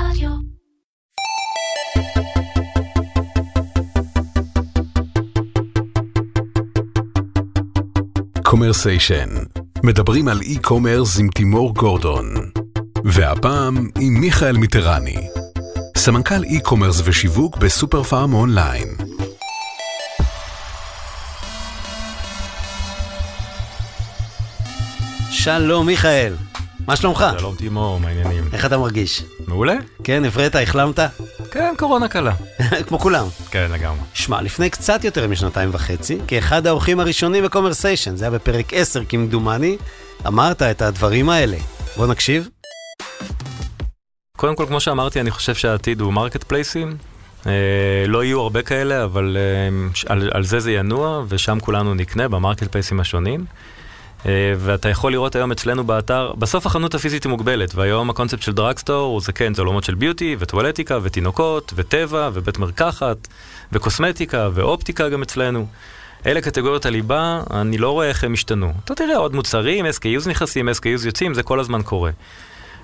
רדיו. קומרסיישן, מדברים על אי-קומרס עם תימור גורדון. והפעם עם מיכאל מיטרני, סמנכ"ל אי-קומרס ושיווק בסופר פארם אונליין. שלום מיכאל, מה שלומך? שלום תימור, מה העניינים? איך אתה מרגיש? מעולה? כן, הבראת, החלמת? כן, קורונה קלה. כמו כולם. כן, לגמרי. שמע, לפני קצת יותר משנתיים וחצי, כאחד האורחים הראשונים בקומרסיישן, זה היה בפרק 10 כמדומני, אמרת את הדברים האלה. בוא נקשיב. קודם כל, כמו שאמרתי, אני חושב שהעתיד הוא מרקט פלייסים. אה, לא יהיו הרבה כאלה, אבל אה, על, על זה זה ינוע, ושם כולנו נקנה במרקט פלייסים השונים. אה, ואתה יכול לראות היום אצלנו באתר, בסוף החנות הפיזית היא מוגבלת, והיום הקונספט של דרגסטור זה כן, זה עולמות של ביוטי, וטואלטיקה, ותינוקות, וטבע, ובית מרקחת, וקוסמטיקה, ואופטיקה גם אצלנו. אלה קטגוריות הליבה, אני לא רואה איך הם השתנו. אתה תראה עוד מוצרים, SKUs נכנסים, SKUs יוצאים, זה כל הזמן קורה.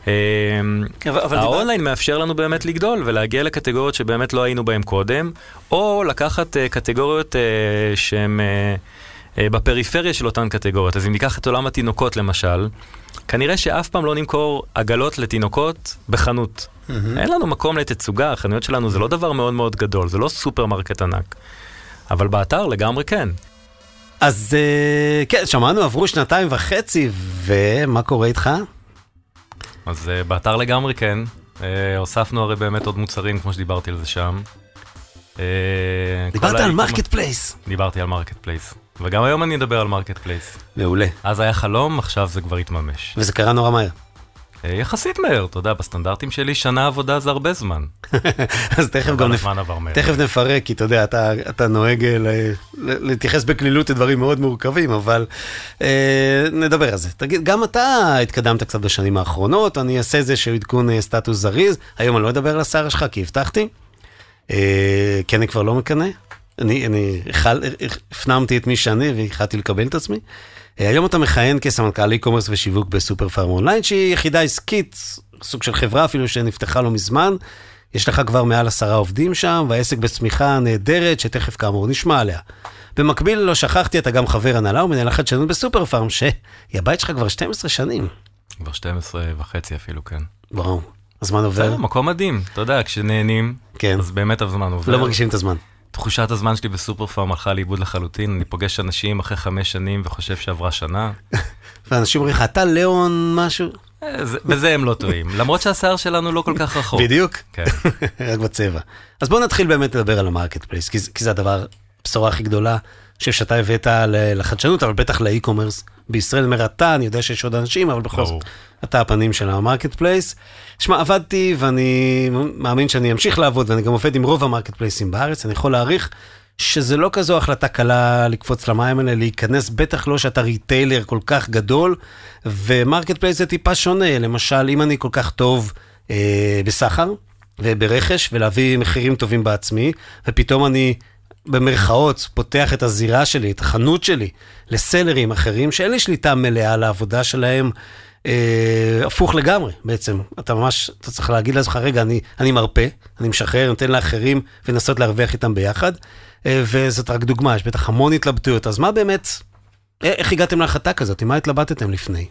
אבל- אבל האונליין מאפשר לנו באמת לגדול ולהגיע לקטגוריות שבאמת לא היינו בהן קודם, או לקחת אה, קטגוריות אה, שהן בפריפריה של אותן קטגוריות. אז אם ניקח את עולם התינוקות למשל, כנראה שאף פעם לא נמכור עגלות לתינוקות בחנות. אין לנו מקום לתצוגה, החנויות שלנו זה לא דבר מאוד מאוד גדול, זה לא סופרמרקט ענק. אבל באתר לגמרי כן. אז אה, כן, שמענו, עברו שנתיים וחצי, ומה קורה איתך? אז אה, באתר לגמרי כן. הוספנו הרי באמת עוד מוצרים, כמו שדיברתי על זה שם. דיברת על מרקט פלייס. דיברתי על מרקט פלייס. וגם היום אני אדבר על מרקט פלייס. מעולה. אז היה חלום, עכשיו זה כבר התממש. וזה קרה נורא מהר. אה, יחסית מהר, אתה יודע, בסטנדרטים שלי שנה עבודה זה הרבה זמן. אז תכף גם נפ... תכף נפרק, כי אתה יודע, אתה, אתה נוהג אה, ל, להתייחס בקלילות לדברים מאוד מורכבים, אבל אה, נדבר על זה. תגיד, גם אתה התקדמת קצת בשנים האחרונות, אני אעשה איזשהו עדכון אה, סטטוס זריז. היום אני לא אדבר על השיער שלך, כי הבטחתי. אה, כי אני כבר לא מקנא. אני, אני החל, הפנמתי את מי שאני והחלטתי לקבל את עצמי. אה, היום אתה מכהן כסמנכ"ל e-commerce ושיווק בסופר פארם אונליין, שהיא יחידה עסקית, סוג של חברה אפילו שנפתחה לא מזמן. יש לך כבר מעל עשרה עובדים שם, והעסק בצמיחה נהדרת, שתכף כאמור נשמע עליה. במקביל, לא שכחתי, אתה גם חבר הנהלה ומנהל החדשנות בסופר פארם, שהיא הבית שלך כבר 12 שנים. כבר 12 וחצי אפילו, כן. וואו, הזמן עובר. בסדר, מקום מדהים. אתה יודע, כשנהנים, כן, אז באמת הזמן עובר. לא מרגישים את הזמן. תחושת הזמן שלי בסופר פארם הלכה לאיבוד לחלוטין, אני פוגש אנשים אחרי חמש שנים וחושב שעברה שנה. ואנשים אומרים לך, אתה ליאון משהו? אה, זה- בזה הם לא טועים, למרות שהשיער שלנו לא כל כך רחוק. בדיוק, כן. רק בצבע. אז בואו נתחיל באמת לדבר על המרקט פלייס, כי, זה- הדבר, הבשורה הכי גדולה, חושב שאתה הבאת לחדשנות, אבל בטח לאי-קומרס בישראל. אומר אתה, אני יודע שיש עוד אנשים, אבל בכל זאת. אתה הפנים של המרקט פלייס. שמע, עבדתי ואני מאמין שאני אמשיך לעבוד, ואני גם עובד עם רוב המרקט פלייסים בארץ, אני יכול להעריך שזה לא כזו החלטה קלה לקפוץ למים האלה, להיכנס, בטח לא שאתה retailer כל כך גדול, ומרקט פלייס זה טיפה שונה, למשל, אם אני כל כך טוב אה, בסחר וברכש, ולהביא מחירים טובים בעצמי, ופתאום אני... במרכאות, פותח את הזירה שלי, את החנות שלי, לסלרים אחרים שאין לי שליטה מלאה על העבודה שלהם, אה, הפוך לגמרי בעצם. אתה ממש, אתה צריך להגיד לעצמך, רגע, אני, אני מרפה, אני משחרר, נותן לאחרים ולנסות להרוויח איתם ביחד, אה, וזאת רק דוגמה, יש בטח המון התלבטויות, אז מה באמת, אה, איך הגעתם להחלטה כזאת? מה התלבטתם לפני?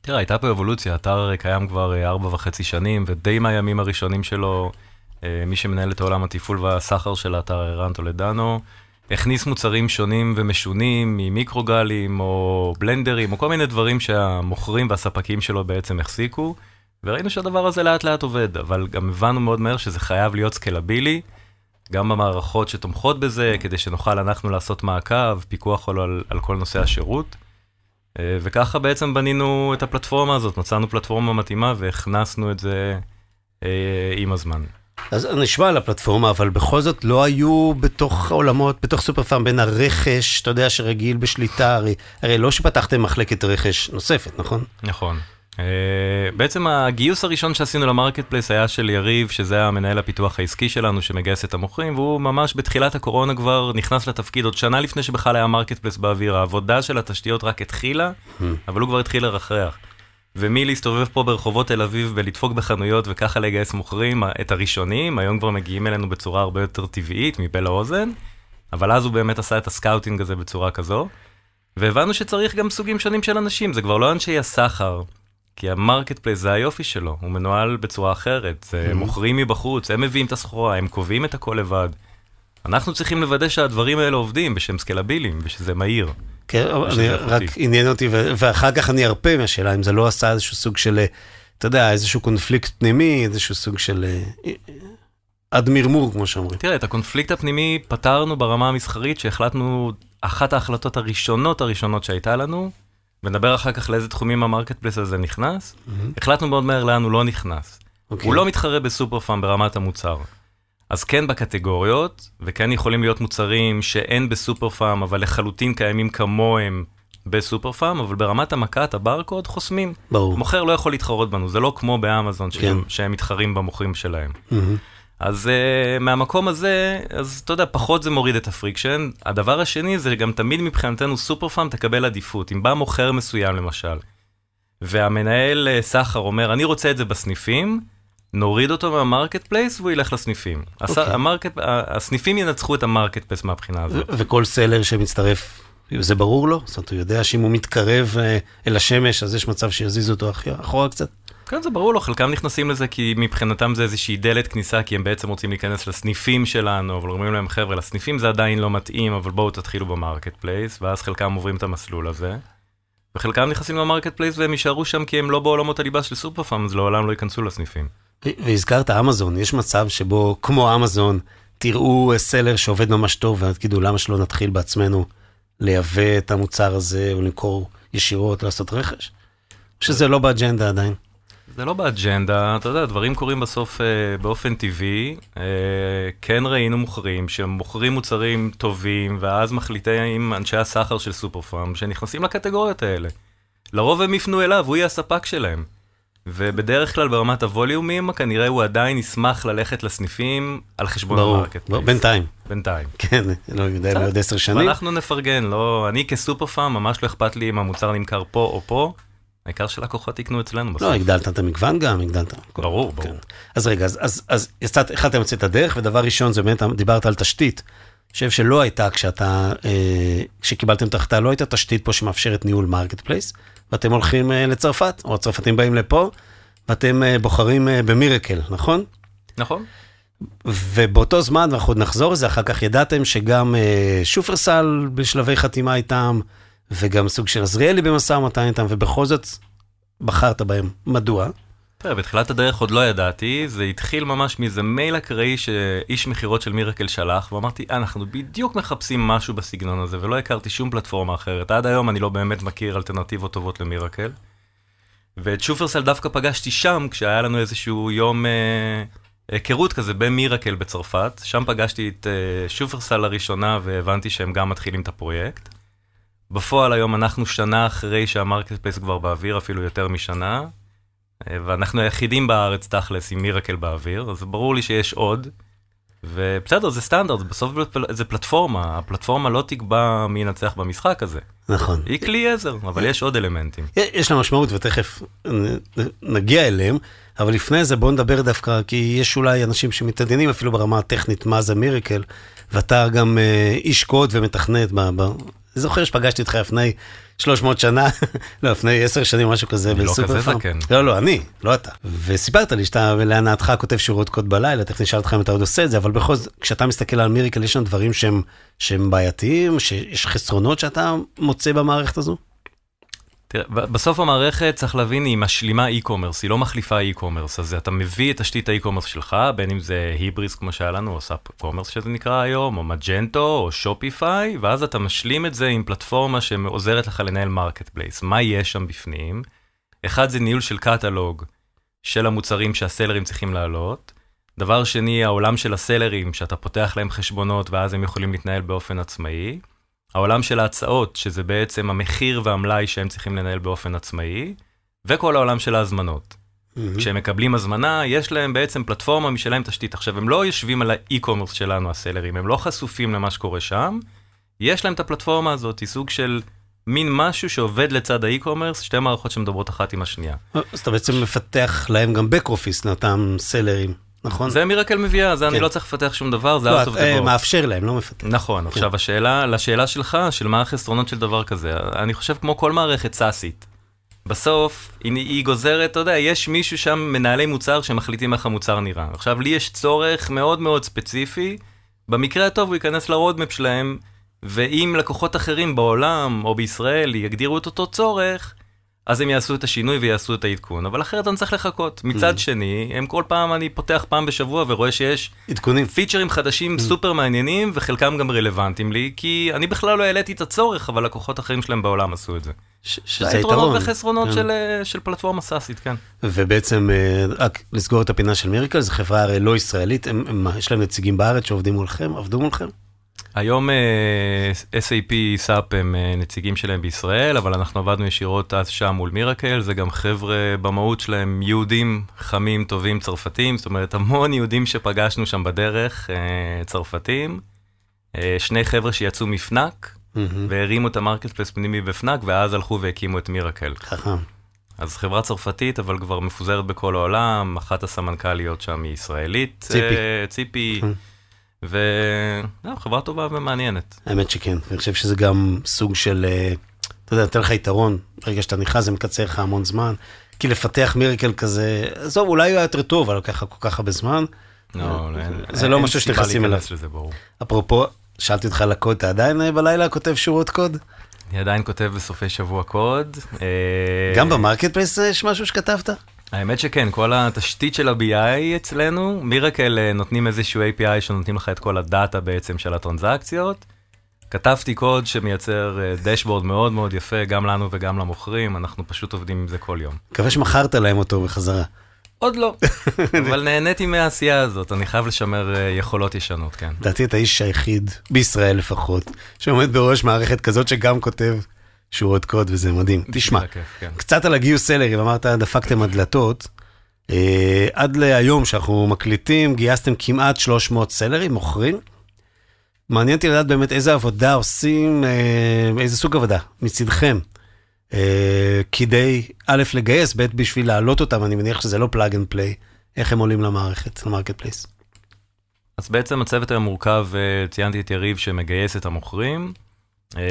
תראה, הייתה פה אבולוציה, הרי קיים כבר אה, ארבע וחצי שנים, ודי מהימים הראשונים שלו, מי שמנהל את עולם התפעול והסחר של האתר, ערן טולדנו, הכניס מוצרים שונים ומשונים, ממיקרוגלים או בלנדרים, או כל מיני דברים שהמוכרים והספקים שלו בעצם החזיקו, וראינו שהדבר הזה לאט לאט עובד, אבל גם הבנו מאוד מהר שזה חייב להיות סקלבילי, גם במערכות שתומכות בזה, כדי שנוכל אנחנו לעשות מעקב, פיקוח על, על כל נושא השירות. אה, וככה בעצם בנינו את הפלטפורמה הזאת, מצאנו פלטפורמה מתאימה והכנסנו את זה אה, עם הזמן. אז נשמע על הפלטפורמה, אבל בכל זאת לא היו בתוך העולמות, בתוך סופר פארם, בין הרכש, אתה יודע, שרגיל בשליטה, הרי, הרי לא שפתחתם מחלקת רכש נוספת, נכון? נכון. אה, בעצם הגיוס הראשון שעשינו למרקט פלייס היה של יריב, שזה היה מנהל הפיתוח העסקי שלנו שמגייס את המוכרים, והוא ממש בתחילת הקורונה כבר נכנס לתפקיד, עוד שנה לפני שבכלל היה מרקט פלייס באוויר, העבודה של התשתיות רק התחילה, אבל הוא כבר התחיל לרחרח. ומלהסתובב פה ברחובות תל אביב ולדפוק בחנויות וככה לגייס מוכרים, את הראשונים, היום כבר מגיעים אלינו בצורה הרבה יותר טבעית, מפה לאוזן, אבל אז הוא באמת עשה את ה scouting הזה בצורה כזו, והבנו שצריך גם סוגים שונים של אנשים, זה כבר לא אנשי הסחר, כי המרקט פלייס זה היופי שלו, הוא מנוהל בצורה אחרת, זה מוכרים מבחוץ, הם מביאים את הסחורה, הם קובעים את הכל לבד. אנחנו צריכים לוודא שהדברים האלה עובדים ושהם סקלביליים ושזה מהיר. כן, אני רק. עניין אותי, ואחר כך אני ארפה מהשאלה אם זה לא עשה איזשהו סוג של, אה, אתה יודע, איזשהו קונפליקט פנימי, איזשהו סוג של אה, אה, עד מרמור, כמו שאומרים. תראה, את הקונפליקט הפנימי פתרנו ברמה המסחרית, שהחלטנו, אחת ההחלטות הראשונות הראשונות שהייתה לנו, ונדבר אחר כך לאיזה תחומים המרקט פלייס הזה נכנס, החלטנו מאוד מהר לאן הוא לא נכנס. אוקיי. הוא לא מתחרה בסופר פארם ברמת המוצר. אז כן בקטגוריות, וכן יכולים להיות מוצרים שאין בסופר פארם, אבל לחלוטין קיימים כמוהם בסופר פארם, אבל ברמת המק"ט הברקוד חוסמים. ברור. מוכר לא יכול להתחרות בנו, זה לא כמו באמזון כן. שהם, שהם מתחרים במוכרים שלהם. מהמם. אז אה, מהמקום הזה, אז אתה יודע, פחות זה מוריד את ה friction. הדבר השני זה גם תמיד מבחינתנו סופר פארם תקבל עדיפות. אם בא מוכר מסוים למשל, והמנהל אה, סחר אומר, אני רוצה את זה בסניפים, נוריד אותו מהמרקט פלייס והוא ילך לסניפים. הס- אוקיי. המרקט, הסניפים ינצחו את המרקט פלייס מהבחינה הזאת. וכל seller שמצטרף, זה ברור לו? זאת אומרת, הוא יודע שאם הוא מתקרב אה, אל השמש, אז יש מצב שיזיזו אותו אחורה קצת? כן, זה ברור לו, חלקם נכנסים לזה כי מבחינתם זה איזושהי דלת כניסה, כי הם בעצם רוצים להיכנס לסניפים שלנו, אבל אומרים להם, חבר'ה, לסניפים זה עדיין לא מתאים, אבל בואו תתחילו במרקט פלייס, ואז חלקם עוברים את המסלול הזה. וחלקם נכנסים למרקט פלייס והם יישארו שם כי הם לא בעולמות הליבה של סופר פארם, אז לעולם לא ייכנסו לסניפים. והזכרת אמזון, יש מצב שבו, כמו אמזון, תראו seller שעובד ממש טוב, ותגידו, למה שלא נתחיל בעצמנו לייבא את המוצר הזה, או למכור ישירות, לעשות רכש? שזה לא באג'נדה עדיין? זה לא באג'נדה, אתה יודע, דברים קורים בסוף אה, באופן טבעי. אה, כן ראינו מוכרים שמוכרים מוצרים טובים, ואז מחליטים אנשי הסחר של סופר פארם שנכנסים לקטגוריות האלה. לרוב הם יפנו אליו, הוא יהיה הספק שלהם. ובדרך כלל ברמת הווליומים, כנראה הוא עדיין ישמח ללכת לסניפים על חשבון המרקט. ברור, בינתיים. בינתיים. כן, לא יודע, בעוד עשר שנים. ואנחנו נפרגן, לא, אני כסופר פארם, ממש לא אכפת לי אם המוצר נמכר פה או פה, העיקר שלקוחות יקנו אצלנו בסוף. לא, הגדלת את המגוון גם, הגדלת. ברור, ברור. אז רגע, אז, אז, אז יצאת, התחלתם לצאת לדרך, ודבר ראשון זה באמת, דיברת על תשתית. אני חושב שלא הייתה כשאתה, אה, כשקיבלתם את ההחלטה, לא הייתה תשתית פה שמאפשרת ניהול marketplace, ואתם הולכים אה, לצרפת, או הצרפתים באים לפה, ואתם אה, בוחרים אה, ב Mirakl, נכון? נכון? ובאותו זמן, ואנחנו עוד נחזור לזה, אחר כך ידעתם שגם שופרסל בשלבי חתימה איתם, וגם סוג של עזריאלי במשא ומתן איתם, ובכל זאת בחרת בהם. מדוע? תראה, בתחילת הדרך עוד לא ידעתי, זה התחיל ממש מאיזה מייל אקראי שאיש מכירות של מירקל שלח, ואמרתי, "אה, אנחנו בדיוק מחפשים משהו בסגנון הזה, ולא הכרתי שום פלטפורמה אחרת. עד היום אני לא באמת מכיר אלטרנטיבות טובות למירקל. ואת שופרסל דווקא פגשתי שם, כשהיה לנו איזשהו יום אה, היכרות כזה במירקל בצרפת. שם פגשתי את אה, שופרסל לראשונה, והבנתי שהם גם מתחילים את הפרויקט. בפועל היום אנחנו שנה אחרי שה marketplace כבר באוויר, אפילו יותר משנה. אה, ואנחנו היחידים בארץ תכלס עם Mirakl באוויר, אז ברור לי שיש עוד. ובסדר, זה סטנדרט, בסוף זה פלטפורמה, הפלטפורמה לא תקבע מי ינצח במשחק הזה. נכון. היא כלי עזר, אבל יש עוד אלמנטים. יש לה משמעות ותכף נגיע אליהם, אבל לפני זה בואו נדבר דווקא, כי יש אולי אנשים שמתעניינים אפילו ברמה הטכנית מה זה Mirakl, ואתה גם אה, איש קוד ומתכנת. ב, ב... אני זוכר שפגשתי אותך לפני 300 שנה, לא, לפני 10 שנים, משהו כזה, לא בסופר כזה פארם. זקן. לא, לא, אני, לא אתה. וסיפרת לי שאתה להנאתך כותב שורות קוד בלילה, תכף נשאל אותך אם אתה עוד עושה את זה, אבל בכל זאת, כשאתה מסתכל על Mirakl, יש שם דברים שהם, שהם בעייתיים, שיש חסרונות שאתה מוצא במערכת הזו? תראה, בסוף המערכת, צריך להבין, היא משלימה e-commerce, היא לא מחליפה e-commerce, אז אתה מביא את תשתית ה-e-commerce שלך, בין אם זה היבריס כמו שהיה לנו, או SAP Commerce שזה נקרא היום, או Magento, או Shopify, ואז אתה משלים את זה עם פלטפורמה שעוזרת לך לנהל marketplace. מה יש שם בפנים? אחד זה ניהול של קטלוג של המוצרים שהסלרים צריכים לעלות. דבר שני, העולם של הסלרים, שאתה פותח להם חשבונות ואז הם יכולים להתנהל באופן עצמאי. העולם של ההצעות, שזה בעצם המחיר והמלאי שהם צריכים לנהל באופן עצמאי, וכל העולם של ההזמנות. כשהם מקבלים הזמנה, יש להם בעצם פלטפורמה משלהם תשתית. עכשיו, הם לא יושבים על האי-קומרס שלנו, הסלרים, הם לא חשופים למה שקורה שם, יש להם את הפלטפורמה הזאת, היא סוג של מין משהו שעובד לצד האי-קומרס, שתי מערכות שמדברות אחת עם השנייה. אז אתה בעצם מפתח להם גם back office לאותם סלרים, נכון? זה מירקל מביאה, זה אני כן. לא צריך לפתח שום דבר, זה לא, out of the אה, box. מאפשר להם, לא מפתח. נכון, עכשיו השאלה, לשאלה שלך, של מה החסרונות של דבר כזה, אני חושב כמו כל מערכת סאסית. בסוף, היא, היא גוזרת, אתה יודע, יש מישהו שם, מנהלי מוצר, שמחליטים איך המוצר נראה. עכשיו, לי יש צורך מאוד מאוד ספציפי, במקרה הטוב הוא ייכנס לרודמפ שלהם, ואם לקוחות אחרים בעולם או בישראל יגדירו את אותו צורך, אז הם יעשו את השינוי ויעשו את העדכון, אבל אחרת אני צריך לחכות. מצד שני, הם כל פעם, אני פותח פעם בשבוע ורואה שיש עדכונים. פיצ'רים חדשים סופר מעניינים, וחלקם גם רלוונטיים לי, כי אני בכלל לא העליתי את הצורך, אבל לקוחות אחרים שלהם בעולם עשו את זה. ש- זה שזה היתרונות היתרון. וחסרונות כן. של, אה, של פלטפורמה סאסית, כן. ובעצם, אה, רק לסגור את הפינה של מיריקל, זו חברה הרי לא ישראלית, הם, הם, יש להם נציגים בארץ שעובדים מולכם, עבדו מולכם? היום אה, SAP SAP הם אה, נציגים שלהם בישראל, אבל אנחנו עבדנו ישירות אז שם מול Mirakl, זה גם חבר'ה במהות שלהם יהודים חמים, טובים, צרפתים, זאת אומרת המון יהודים שפגשנו שם בדרך, אה, צרפתים. אה, שני חבר'ה שיצאו מ Fnac, מהמם. והרימו את ה marketplace פנימי ב Fnac, ואז הלכו והקימו את Mirakl. חכם. אז חברה צרפתית, אבל כבר מפוזרת בכל העולם, אחת הסמנכ"ליות שם היא ישראלית. ציפי. אה, ציפי, כן. ו... לא, טובה ומעניינת. האמת שכן, אני חושב שזה גם סוג של, אה, אתה יודע, נותן לך יתרון, ברגע שאתה נכנס זה מקצר לך המון זמן, כי לפתח Mirakl כזה, עזוב, אולי הוא היה יותר טוב, אבל לוקח לך כל כך הרבה זמן. לא, זה אין- לא משהו שנכנסים ברור. אפרופו, שאלתי אותך על הקוד, אתה עדיין אה, בלילה כותב שורות קוד? אני עדיין כותב בסופי שבוע קוד. אה, גם ב marketplace יש משהו שכתבת? האמת שכן, כל התשתית של ה-BI אצלנו, Mirakl אה, נותנים איזשהו API שנותנים לך את כל ה data בעצם של הטרנזקציות. כתבתי קוד שמייצר אה, דשבורד מאוד מאוד יפה, גם לנו וגם למוכרים, אנחנו פשוט עובדים עם זה כל יום. מקווה שמכרת להם אותו בחזרה. עוד לא, אבל נהניתי מהעשייה הזאת, אני חייב לשמר אה, יכולות ישנות, כן. לדעתי אתה האיש היחיד, בישראל לפחות, שעומד בראש מערכת כזאת שגם כותב שורות קוד וזה מדהים. תשמע, כן. קצת על הגיוס סלרים, אמרת דפקתם הדלתות. אה, עד להיום שאנחנו מקליטים, גייסתם כמעט 300 סלרים, מוכרים. מעניין אותי לדעת באמת איזה עבודה עושים, אה, איזה סוג עבודה מצדכם, אה, כדי א', לגייס, ב', בשביל להעלות אותם, אני מניח שזה לא plug and play, איך הם עולים למערכת, ל marketplace. אז בעצם הצוות היום מורכב, ציינתי את יריב שמגייס את המוכרים. אה,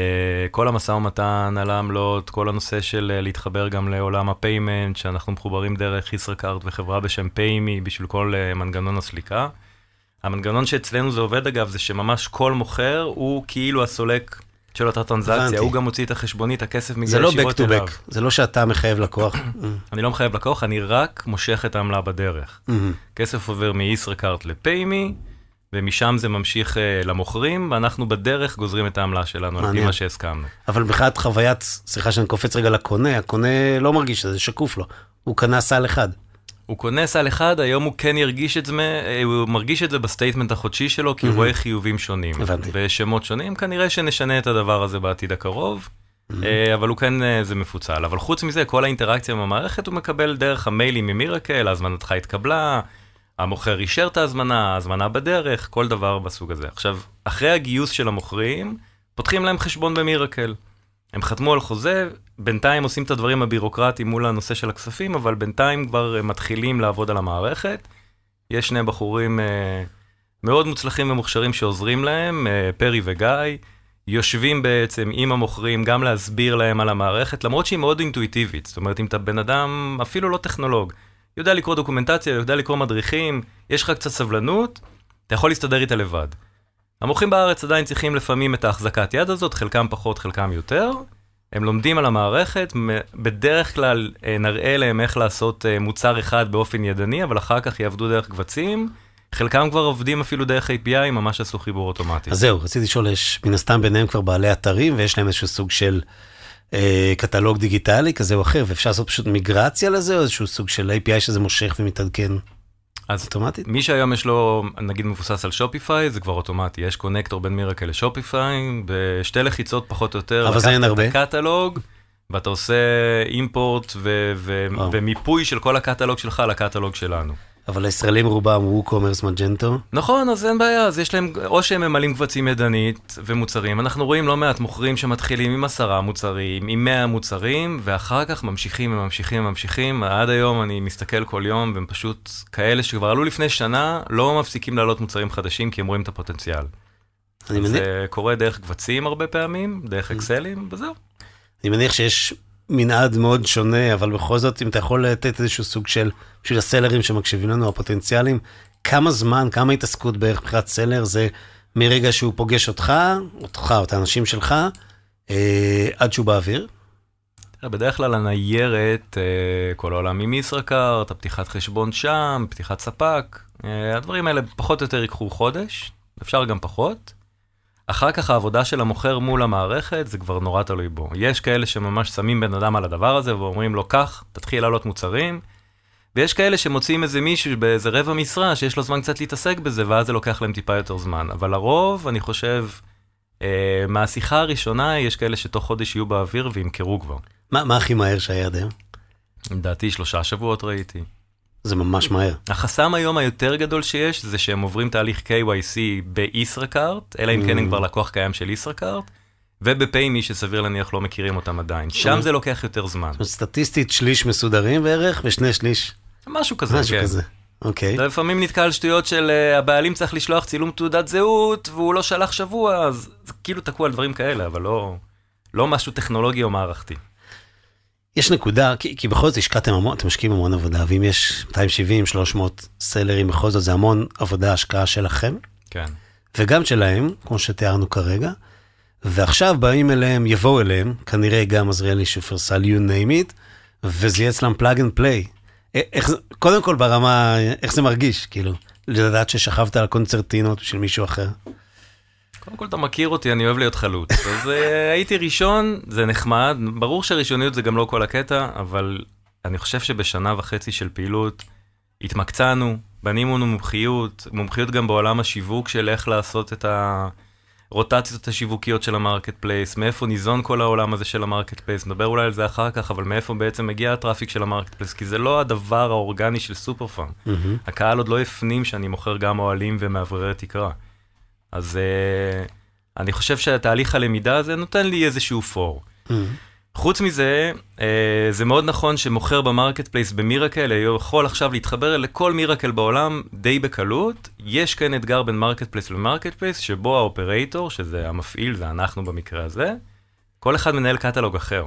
כל המשא ומתן על העמלות, כל הנושא של אה, להתחבר גם לעולם ה payment, שאנחנו מחוברים דרך ישראכרט וחברה בשם PayMe בשביל כל אה, מנגנון הסליקה. המנגנון שאצלנו זה עובד אגב, זה שממש כל מוכר הוא כאילו הסולק של אותה. טרנזקציה, הוא גם מוציא את החשבונית, הכסף מגיע זה לא back ישירות to אליו. back, זה לא שאתה מחייב לקוח. אני לא מחייב לקוח, אני רק מושך את העמלה בדרך. כסף עובר מישראכרט לפיימי, ומשם זה ממשיך uh, למוכרים, ואנחנו בדרך גוזרים את העמלה שלנו, מעניין. מה שהסכמנו. אבל מבחינת חוויית, סליחה שאני קופץ רגע לקונה, הקונה לא מרגיש שזה שקוף לו, הוא קנה סל אחד. הוא קונה סל אחד, היום הוא כן ירגיש את זה, אה, הוא מרגיש את זה ב statement החודשי שלו, כי הוא רואה חיובים שונים. הבנתי. ושמות שונים, כנראה שנשנה את הדבר הזה בעתיד הקרוב. אה, אבל הוא כן, זה מפוצל. אבל חוץ מזה, כל האינטראקציה עם המערכת הוא מקבל דרך המיילים מ Mirakl, הזמנתך התקבלה, המוכר אישר את ההזמנה, ההזמנה בדרך, כל דבר בסוג הזה. עכשיו, אחרי הגיוס של המוכרים, פותחים להם חשבון ב Mirakl. הם חתמו על חוזה, בינתיים עושים את הדברים הבירוקרטיים מול הנושא של הכספים, אבל בינתיים כבר אה, מתחילים לעבוד על המערכת. יש שני בחורים אה, מאוד מוצלחים ומוכשרים שעוזרים להם, אה, פרי וגיא, יושבים בעצם עם המוכרים גם להסביר להם על המערכת, למרות שהיא מאוד אינטואיטיבית. זאת אומרת, אם אתה בן אדם אפילו לא טכנולוג, יודע לקרוא דוקומנטציה, יודע לקרוא מדריכים, יש לך קצת סבלנות, אתה יכול להסתדר איתה לבד. המוכרים בארץ עדיין צריכים לפעמים את ההחזקת יד הזאת, חלקם פחות, חלקם יותר. הם לומדים על המערכת, בדרך כלל אה, נראה להם איך לעשות אה, מוצר אחד באופן ידני, אבל אחר כך יעבדו דרך קבצים. חלקם כבר עובדים אפילו דרך API, ממש עשו חיבור אוטומטי. אז זהו, רציתי לשאול, יש מן הסתם ביניהם כבר בעלי אתרים, ויש להם איזשהו סוג של אה, קטלוג דיגיטלי כזה או אחר, ואפשר לעשות פשוט מיגרציה לזה, או איזשהו סוג של API שזה מושך ומתעדכן אז אוטומטית? מי שהיום יש לו, נגיד מבוסס על שופיפיי, זה כבר אוטומטי. יש קונקטור בין מירקל לשופיפיי, בשתי לחיצות פחות או יותר. אבל זה אין הרבה. הקטלוג, ואתה עושה אימפורט ו- ו-. ומיפוי של כל הקטלוג שלך לקטלוג שלנו. אבל הישראלים רובם הוא קומרס מג'נטו. נכון, אז אין בעיה, אז יש להם, או שהם ממלאים קבצים ידנית ומוצרים, אנחנו רואים לא מעט מוכרים שמתחילים עם עשרה מוצרים, עם מאה מוצרים, ואחר כך ממשיכים וממשיכים וממשיכים, עד היום אני מסתכל כל יום, והם פשוט כאלה שכבר עלו לפני שנה, לא מפסיקים להעלות מוצרים חדשים, כי הם רואים את הפוטנציאל. אני מניח, זה קורה דרך קבצים הרבה פעמים, דרך אקסלים, וזהו. אני מניח שיש מנעד מאוד שונה, אבל בכל זאת, אם אתה יכול לתת איזשהו סוג של, בשביל הסלרים שמקשיבים לנו, הפוטנציאלים, כמה זמן, כמה התעסקות בערך מבחינת סלר, זה מרגע שהוא פוגש אותך, אותך או את האנשים שלך, אה, עד שהוא באוויר? בדרך כלל הניירת, אה, כל העולם עם ישראכרט, הפתיחת חשבון שם, פתיחת ספק, אה, הדברים האלה פחות או יותר ייקחו חודש, אפשר גם פחות. אחר כך העבודה של המוכר מול המערכת זה כבר נורא תלוי בו. יש כאלה שממש שמים בן אדם על הדבר הזה ואומרים לו, קח, תתחיל לעלות מוצרים. ויש כאלה שמוציאים איזה מישהו באיזה רבע משרה שיש לו זמן קצת להתעסק בזה, ואז זה לוקח להם טיפה יותר זמן. אבל לרוב, אני חושב, אה, מהשיחה הראשונה, יש כאלה שתוך חודש יהיו באוויר וימכרו כבר. מה, מה הכי מהר שהיה עד היום? לדעתי שלושה שבועות ראיתי. זה ממש מהר. החסם היום היותר גדול שיש זה שהם עוברים תהליך KYC בישראכרט, אלא אם כן הם כבר לקוח קיים של ישראכרט, ובפיימי שסביר להניח לא מכירים אותם עדיין. שם זה לוקח יותר זמן. סטטיסטית שליש מסודרים בערך, ושני שליש, משהו כזה, משהו כן. כזה. אוקיי. אתה לפעמים נתקע על שטויות של אה, הבעלים צריך לשלוח צילום תעודת זהות, והוא לא שלח שבוע, אז זה כאילו תקוע על דברים כאלה, אבל לא, לא משהו טכנולוגי או מערכתי. יש נקודה, כי, כי בכל זאת השקעתם המון, אתם משקיעים המון עבודה, ואם יש 270, 300 seller ים בכל זאת, זה המון עבודה, השקעה שלכם, כן. וגם שלהם, כמו שתיארנו כרגע, ועכשיו באים אליהם, יבואו אליהם, כנראה גם עזריאלי שופרסל, you name it, וזה יהיה אצלם plug and play. איך, קודם כל ברמה, איך זה מרגיש, כאילו, לדעת ששכבת על קונצרטינות של מישהו אחר. קודם כל אתה מכיר אותי, אני אוהב להיות חלוץ. אז אה, הייתי ראשון, זה נחמד. ברור שהראשוניות זה גם לא כל הקטע, אבל אני חושב שבשנה וחצי של פעילות התמקצענו, בנינו מומחיות, מומחיות גם בעולם השיווק של איך לעשות את הרוטציות השיווקיות של ה marketplace, מאיפה ניזון כל העולם הזה של ה marketplace, נדבר אולי על זה אחר כך, אבל מאיפה בעצם מגיע ה traffic של ה marketplace, כי זה לא הדבר האורגני של סופר פארם. הקהל עוד לא הפנים שאני מוכר גם אוהלים ומאווררי תקרה. אז אה, אני חושב שהתהליך הלמידה הזה נותן לי איזשהו פור. חוץ מזה, אה, זה מאוד נכון שמוכר ב marketplace ב Mirakl יכול עכשיו להתחבר לכל Mirakl בעולם די בקלות. יש כאן אתגר בין marketplace ל marketplace, שבו ה operator, שזה המפעיל, זה אנחנו במקרה הזה, כל אחד מנהל קטלוג אחר.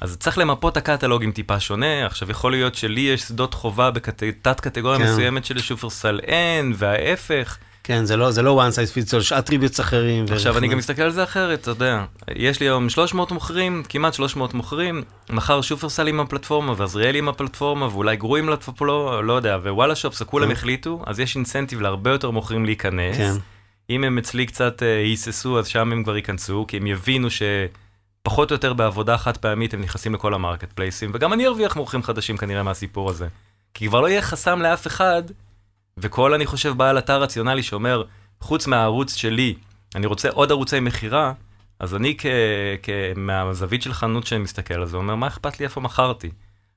אז צריך למפות את הקטלוגים טיפה שונה, עכשיו יכול להיות שלי יש שדות חובה בתת קטגוריה כן. מסוימת שלשופרסל אין, וההפך. כן, זה לא, זה לא one size fits all, יש attributes אחרים. עכשיו אני גם מסתכל על זה אחרת, אתה יודע, יש לי היום 300 מוכרים, כמעט 300 מוכרים, מחר שופרסל עם הפלטפורמה, ועזריאלי עם הפלטפורמה, ואולי גרו עם הפלטפורמה, לא, לא יודע, ווואלה שופס, כולם כן. החליטו, אז יש incentive להרבה יותר מוכרים להיכנס. כן. אם הם אצלי קצת אה, היססו, אז שם הם כבר ייכנסו, כי הם יבינו שפחות או יותר בעבודה חד פעמית הם נכנסים לכל ה marketplace ים, וגם אני ארוויח מוכרים חדשים כנראה מהסיפור הזה. כי כבר לא יהיה חסם לאף אחד, וכל, אני חושב, בעל אתר רציונלי שאומר, חוץ מהערוץ שלי, אני רוצה עוד ערוצי מכירה, אז אני כ... כ... מהזווית של חנות שמסתכל על זה, אומר, מה אכפת לי איפה מכרתי?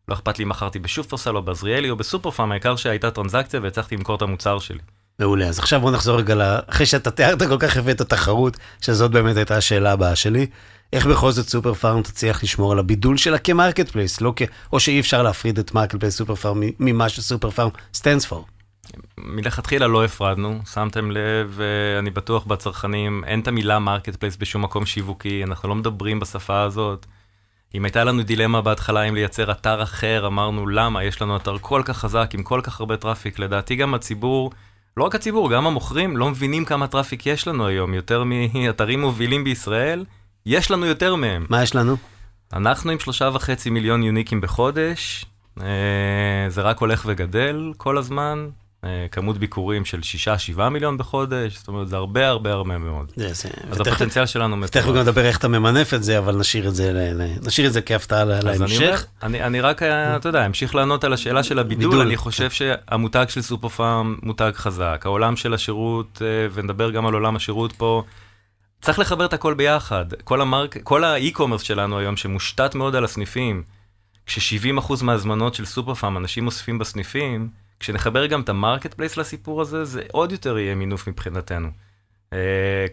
לא אכפת לי אם מכרתי בשופרסל או בעזריאלי או בסופר פארם, העיקר שהייתה טרנזקציה והצלחתי למכור את המוצר שלי. מעולה, אז עכשיו בוא נחזור רגע, אחרי שאתה תיארת כל כך יפה את התחרות, שזאת באמת הייתה השאלה הבאה שלי, איך בכל זאת סופר פארם תצליח לשמור על הבידול שלה כמרקט פלייס, לא כ... או שאי אפשר להפריד את מרקט פלייס סופר פארם ממה שסופר פארם stands for. מלכתחילה לא הפרדנו, שמתם לב, אני בטוח בצרכנים, אין את המילה מרקט פלייס בשום מקום שיווקי, אנחנו לא מדברים בשפה הזאת. אם הייתה לנו דילמה בהתחלה אם לייצר אתר אחר, אמרנו למה, יש לנו אתר כל כך חזק עם כל כך הרבה traffic, לדעתי גם הציבור, לא רק הציבור, גם המוכרים, לא מבינים כמה traffic יש לנו היום, יותר מאתרים מובילים בישראל, יש לנו יותר מהם. מה יש לנו? אנחנו עם שלושה וחצי מיליון יוניקים בחודש, אה, זה רק הולך וגדל כל הזמן, כמות ביקורים של שישה, שבעה מיליון בחודש, זאת אומרת זה הרבה הרבה הרבה מאוד. זה, זה, אז הפוטנציאל שלנו תכף גם מטורף. נדבר איך אתה ממנף את זה, אבל נשאיר את זה, ל- ל- נשאיר את זה כהפתעה אני להמשך. אני, אני רק, אה, אתה יודע, אמשיך לענות על השאלה של הבידול, בידול. אני חושב שהמותג של סופר פארם מותג חזק, העולם של השירות, אה, ונדבר גם על עולם השירות פה, צריך לחבר את הכל ביחד. כל המרק, כל ה e-commerce שלנו היום, שמושתת מאוד על הסניפים, כש-70% מההזמנות של סופר פארם אנשים אוספים בסניפים, כשנחבר גם את המרקט פלייס לסיפור הזה, זה עוד יותר יהיה מינוף מבחינתנו. Uh,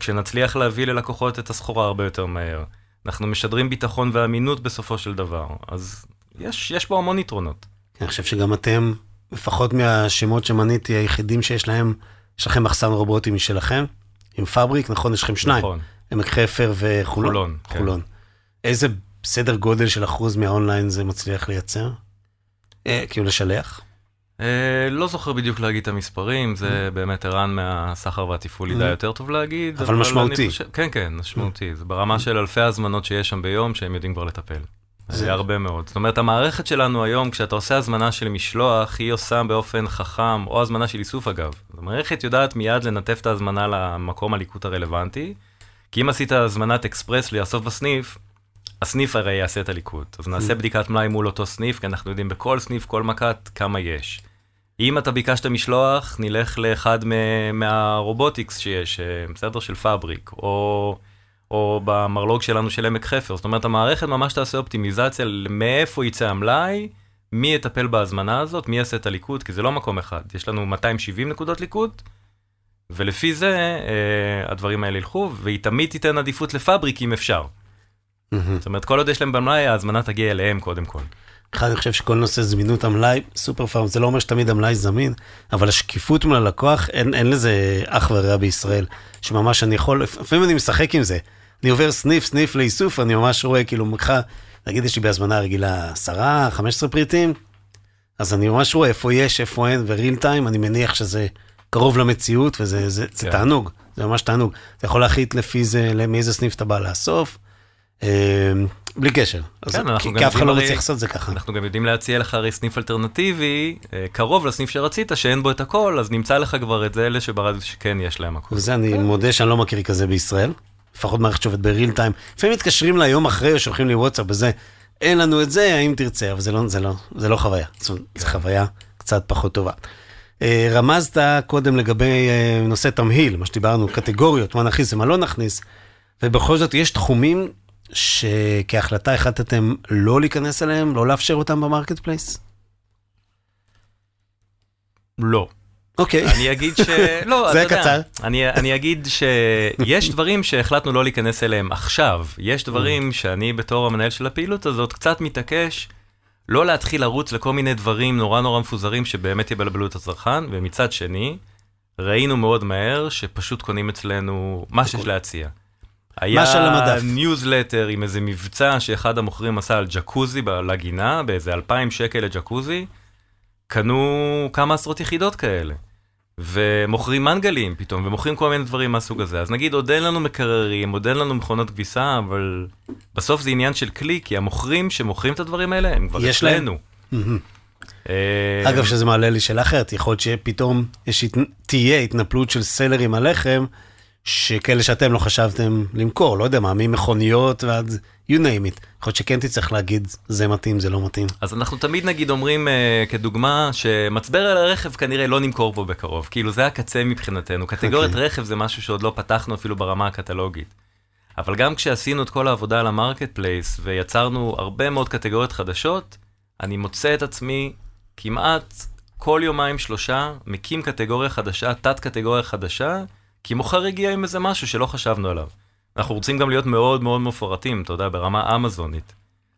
כשנצליח להביא ללקוחות את הסחורה הרבה יותר מהר. אנחנו משדרים ביטחון ואמינות בסופו של דבר, אז יש, יש פה המון יתרונות. אני חושב שגם אתם, לפחות מהשמות שמניתי, היחידים שיש להם, יש לכם מחסן רובוטי משלכם, עם פאבריק, נכון? יש לכם שניים. נכון. עמק חפר וחולון. חולון, כן. חולון. איזה סדר גודל של אחוז מהאונליין זה מצליח לייצר? אה, כאילו לשלח? אה, לא זוכר בדיוק להגיד את המספרים, זה Mm. באמת ערן מהסחר והתפעול ידע יותר טוב להגיד. אבל משמעותי. אני חושב- כן, כן, משמעותי. זה ברמה של אלפי הזמנות שיש שם ביום, שהם יודעים כבר לטפל. זה- זה הרבה מאוד. זאת אומרת, המערכת שלנו היום, כשאתה עושה הזמנה של משלוח, היא עושה באופן חכם, או הזמנה של איסוף אגב. המערכת יודעת מיד לנתב את ההזמנה למקום הליקוט הרלוונטי, כי אם עשית הזמנת אקספרס לאסוף בסניף, הסניף הרי יעשה את הליקוט. אז נעשה בדיקת מלאי מול אותו סניף, כי אנחנו יודעים בכל סניף, כל מק"ט, כמה יש. אם אתה ביקשת משלוח, נלך לאחד מה robotics שיש, אה, בסדר? של פאבריק, או, או במרלוג שלנו של עמק חפר. זאת אומרת, המערכת ממש תעשה אופטימיזציה מאיפה יצא המלאי, מי יטפל בהזמנה הזאת, מי יעשה את הליקוט, כי זה לא מקום אחד. יש לנו 270 נקודות ליקוט, ולפי זה אה, הדברים האלה ילכו, והיא תמיד תיתן עדיפות לפאבריק אם אפשר. זאת אומרת, כל עוד יש להם במלאי, ההזמנה תגיע אליהם קודם כל. אחד, אני חושב שכל נושא זמינות המלאי, סופר פארם, זה לא אומר שתמיד המלאי זמין, אבל השקיפות מול הלקוח, אין, אין לזה אח ורע בישראל. שממש אני יכול, לפעמים אני משחק עם זה. אני עובר סניף, סניף לאיסוף, אני ממש רואה, כאילו, מקחה, נגיד יש לי בהזמנה רגילה 10, 15 פריטים, אז אני ממש רואה איפה יש, איפה אין, וריל טיים, אני מניח שזה קרוב למציאות, וזה זה, זה כן. תענוג, זה ממש תענוג. אתה יכול להחליט לפי זה, מאיזה סניף אתה בא לאסוף, בלי קשר. אז כן, אנחנו כי, אף אחד לא רוצה לעשות את זה ככה. אנחנו גם יודעים להציע לך הרי סניף אלטרנטיבי, אה, קרוב לסניף שרצית, שאין בו את הכל, אז נמצא לך כבר את זה, אלה שברדיוס שכן יש להם הכל. וזה אני מודה שאני לא מכיר כזה בישראל, לפחות מערכת שעובדת ב real time. לפעמים מתקשרים לה יום אחרי או שולחים לי וואטסאפ וזה, אין לנו את זה, האם תרצה, אבל זה לא, זה לא, זה לא חוויה, זו חוויה קצת פחות טובה. אה, רמזת קודם לגבי אה, נושא תמהיל, מה שדיברנו, קטגוריות, מה נכניס ומה לא נכניס, ובכל זאת יש תחומים שכהחלטה החלטתם לא להיכנס אליהם, לא לאפשר אותם במרקט פלייס? לא. אוקיי. אני אגיד ש... לא, זה אתה יודע, קצר. אני, אני אגיד שיש דברים שהחלטנו לא להיכנס אליהם עכשיו. יש דברים שאני בתור המנהל של הפעילות הזאת קצת מתעקש לא להתחיל לרוץ לכל מיני דברים נורא נורא מפוזרים שבאמת יבלבלו את הצרכן, ומצד שני, ראינו מאוד מהר שפשוט קונים אצלנו מה שיש להציע. היה. ניוזלטר עם איזה מבצע שאחד המוכרים עשה על ג'קוזי לגינה, באיזה 2,000 שקל לג'קוזי, קנו כמה עשרות יחידות כאלה. ומוכרים מנגלים פתאום, ומוכרים כל מיני דברים מהסוג הזה. אז נגיד, עוד אין לנו מקררים, עוד אין לנו מכונות כביסה, אבל בסוף זה עניין של כלי, כי המוכרים שמוכרים את הדברים האלה, הם כבר. אצלנו. אה, אגב, שזה מעלה לי שאלה אחרת, יכול להיות שפתאום יש, תהיה התנפלות של סלרים עליכם, שכאלה שאתם לא חשבתם למכור, לא יודע מה, ממכוניות ועד you name it. יכול להיות שכן תצטרך להגיד, זה מתאים, זה לא מתאים. אז אנחנו תמיד נגיד אומרים uh, כדוגמה שמצבר על הרכב כנראה לא נמכור בו בקרוב, כאילו זה הקצה מבחינתנו. קטגוריית אוקיי. רכב זה משהו שעוד לא פתחנו אפילו ברמה הקטלוגית. אבל גם כשעשינו את כל העבודה על המרקט פלייס ויצרנו הרבה מאוד קטגוריות חדשות, אני מוצא את עצמי כמעט כל יומיים שלושה מקים קטגוריה חדשה, תת קטגוריה חדשה, כי מוכר הגיע עם איזה משהו שלא חשבנו עליו. אנחנו רוצים גם להיות מאוד מאוד מפורטים, אתה יודע, ברמה אמזונית.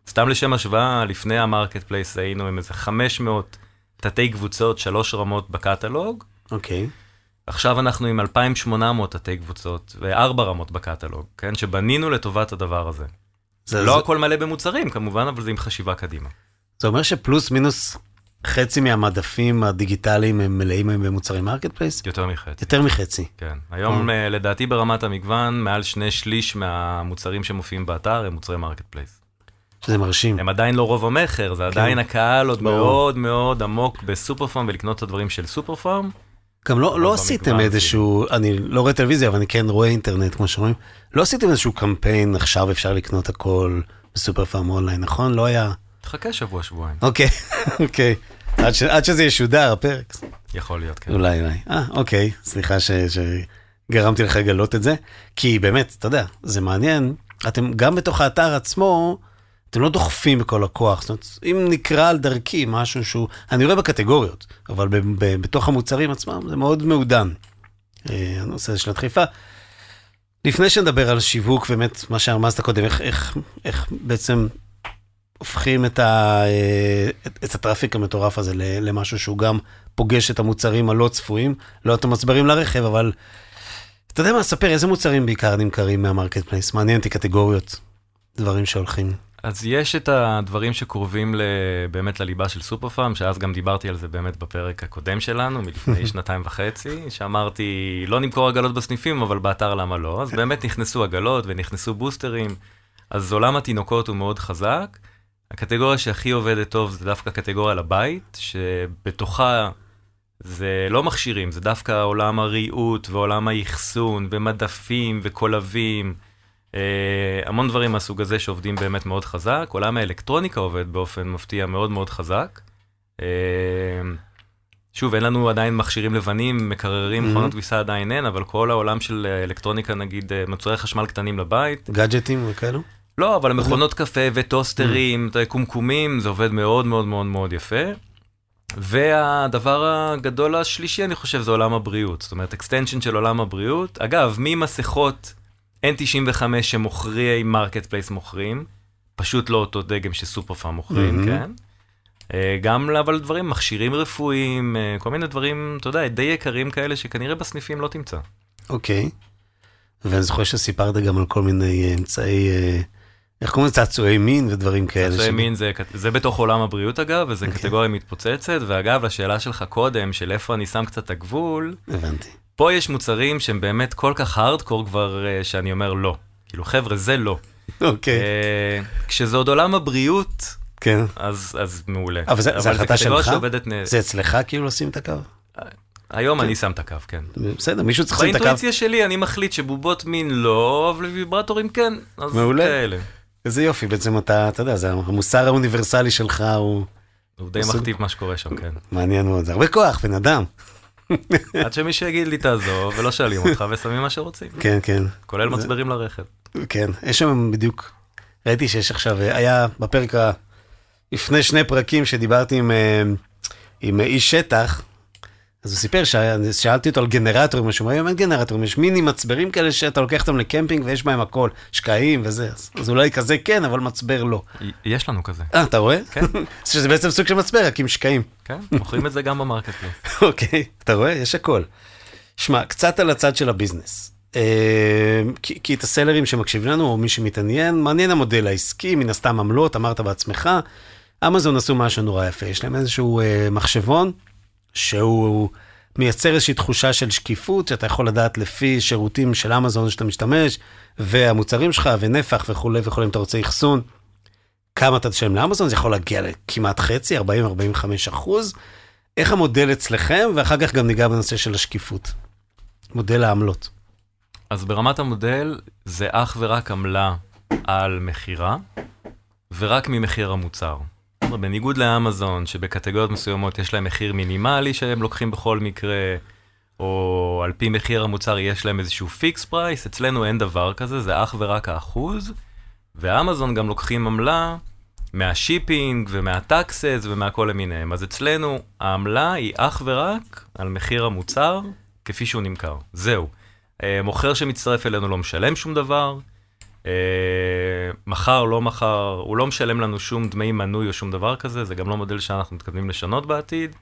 סתם לשם השוואה, לפני המרקט פלייס היינו עם איזה 500 תתי קבוצות, שלוש רמות בקטלוג. אוקיי. עכשיו אנחנו עם 2,800 תתי קבוצות וארבע רמות בקטלוג, כן? שבנינו לטובת הדבר הזה. זה, לא זה, הכל מלא במוצרים כמובן, אבל זה עם חשיבה קדימה. זה אומר שפלוס מינוס חצי מהמדפים הדיגיטליים הם מלאים היום במוצרי מרקט פלייס? יותר מחצי. יותר מחצי. כן. היום אה, לדעתי ברמת המגוון, מעל שני שליש מהמוצרים שמופיעים באתר הם מוצרי מרקט פלייס. שזה מרשים. הם עדיין לא רוב המכר, זה עדיין הקהל עוד כן. ברור. מאוד מאוד עמוק בסופר פארם ולקנות את הדברים של סופר פארם. גם לא, לא עשיתם איזשהו, אני לא רואה טלוויזיה, אבל אני כן רואה אינטרנט, כמו שאומרים. לא עשיתם איזשהו קמפיין, עכשיו אפשר לקנות הכל בסופר פארם אונליין, נכון? לא היה... תחכה שבוע שבועיים. אוקיי, אוקיי. עד, ש... עד שזה ישודר, הפרק. יכול להיות, כן. אולי, אולי. אה, אוקיי, סליחה ש... שגרמתי לך לגלות את זה. כי באמת, אתה יודע, זה מעניין, אתם גם בתוך האתר עצמו, אתם לא דוחפים בכל הכוח. זאת אומרת, אם נקרא על דרכי משהו שהוא, אני רואה בקטגוריות, אבל ב, ב, בתוך המוצרים עצמם זה מאוד מעודן, אה, הנושא הזה של הדחיפה. לפני שנדבר על שיווק, באמת, מה שהרמזת קודם, איך, איך, איך בעצם הופכים את, ה, אה, את, את הטראפיק המטורף הזה למשהו שהוא גם פוגש את המוצרים הלא צפויים, לא את המצברים לרכב, אבל אתה יודע מה, ספר, איזה מוצרים בעיקר נמכרים מהמרקט פלייס? מעניין אותי קטגוריות, דברים שהולכים. אז יש את הדברים שקרובים באמת לליבה של סופר פארם, שאז גם דיברתי על זה באמת בפרק הקודם שלנו, מלפני שנתיים וחצי, שאמרתי, לא נמכור עגלות בסניפים, אבל באתר למה לא? אז באמת נכנסו עגלות ונכנסו בוסטרים, אז עולם התינוקות הוא מאוד חזק. הקטגוריה שהכי עובדת טוב זה דווקא קטגוריה לבית, שבתוכה זה לא מכשירים, זה דווקא עולם הריהוט ועולם האחסון ומדפים וקולבים. אה, המון דברים מהסוג הזה שעובדים באמת מאוד חזק. עולם האלקטרוניקה עובד באופן מפתיע מאוד מאוד חזק. אה, שוב, אין לנו עדיין מכשירים לבנים, מקררים, מכונות mm-hmm. כביסה עדיין אין, אבל כל העולם של אלקטרוניקה, נגיד אה, מוצרי חשמל קטנים לבית. גאדג'טים וכאלו? לא, אבל מכונות קפה וטוסטרים, mm. קומקומים, זה עובד מאוד מאוד מאוד מאוד יפה. והדבר הגדול השלישי, אני חושב, זה עולם הבריאות. זאת אומרת, extension של עולם הבריאות. אגב, ממסכות N95 שמוכרי מרקט פלייס מוכרים, פשוט לא אותו דגם שסופר פארם מוכרים, mm-hmm. כן? אה, גם אבל דברים, מכשירים רפואיים, אה, כל מיני דברים, אתה יודע, די יקרים כאלה שכנראה בסניפים לא תמצא. אוקיי. Okay. ואני זוכר שסיפרת גם על כל מיני אה, אמצעי איך קוראים לזה? צעצועי מין ודברים כאלה. צעצועי מין זה, זה בתוך עולם הבריאות אגב, וזו okay. אוקיי. קטגוריה מתפוצצת, ואגב, לשאלה שלך קודם, של איפה אני שם קצת את הגבול, הבנתי. פה יש מוצרים שהם באמת כל כך הארדקור כבר, uh, שאני אומר לא. כאילו, חבר'ה, זה לא. אוקיי. Okay. Uh, כשזה עוד עולם הבריאות, כן. אז, אז מעולה. אבל זו החלטה שלך? שעובדת... זה אצלך כאילו לשים את הקו? היום כן. אני שם את הקו, כן. בסדר, מישהו צריך לשים את הקו. באינטואיציה שלי אני מחליט שבובות מין לא, אבל ויברטורים כן, אז מעולה. כאלה. איזה יופי, בעצם אתה, אתה יודע, זה המוסר האוניברסלי שלך הוא... הוא די מכתיב מה שקורה שם, כן. מעניין מאוד, זה הרבה כוח, בן אדם. עד שמישהו יגיד לי תעזוב, ולא שואלים אותך, ושמים מה שרוצים. כן, כן. כולל מצברים לרכב. כן, יש שם בדיוק, ראיתי שיש עכשיו, היה בפרק, לפני שני פרקים שדיברתי עם, אה, עם איש שטח, אז הוא סיפר, שאלתי אותו על גנרטורים, משהו, היום אין גנרטורים, יש מיני מצברים כאלה שאתה לוקח אותם לקמפינג ויש בהם הכל, שקעים וזה, אז, אולי כזה כן, אבל מצבר לא. יש לנו כזה. אה, אתה רואה? כן. שזה בעצם סוג של מצבר, רק עם שקעים. כן, מוכרים את זה גם במרקט. אוקיי, אתה רואה? יש הכל. שמע, קצת על הצד של הביזנס. כי, כי את הסלרים שמקשיבים לנו, או מי שמתעניין, מעניין המודל העסקי, מן הסתם עמלות, אמרת בעצמך. אמזון עשו משהו נורא יפה, יש להם איזשהו אה, מחשבון. שהוא מייצר איזושהי תחושה של שקיפות, שאתה יכול לדעת לפי שירותים של אמזון שאתה משתמש, והמוצרים שלך, ונפח וכולי וכולי, אם אתה רוצה אחסון, כמה אתה תשלם לאמזון, זה יכול להגיע לכמעט חצי, 40-45 אחוז. איך המודל אצלכם, ואחר כך גם ניגע בנושא של השקיפות. מודל העמלות. אז ברמת המודל, זה אך ורק עמלה על מכירה, ורק ממחיר המוצר. בניגוד לאמזון, שבקטגוריות מסוימות יש להם מחיר מינימלי שהם לוקחים בכל מקרה, או על פי מחיר המוצר יש להם איזשהו fixed price, אצלנו אין דבר כזה, זה אך ורק האחוז, ואמזון גם לוקחים עמלה מה shipping ומה taxes ומהכל למיניהם. אז אצלנו העמלה היא אך ורק על מחיר המוצר כפי שהוא נמכר. זהו. אה, מוכר שמצטרף אלינו לא משלם שום דבר, אה, מחר, לא מחר, הוא לא משלם לנו שום דמי מנוי או שום דבר כזה, זה גם לא מודל שאנחנו מתכוונים לשנות בעתיד.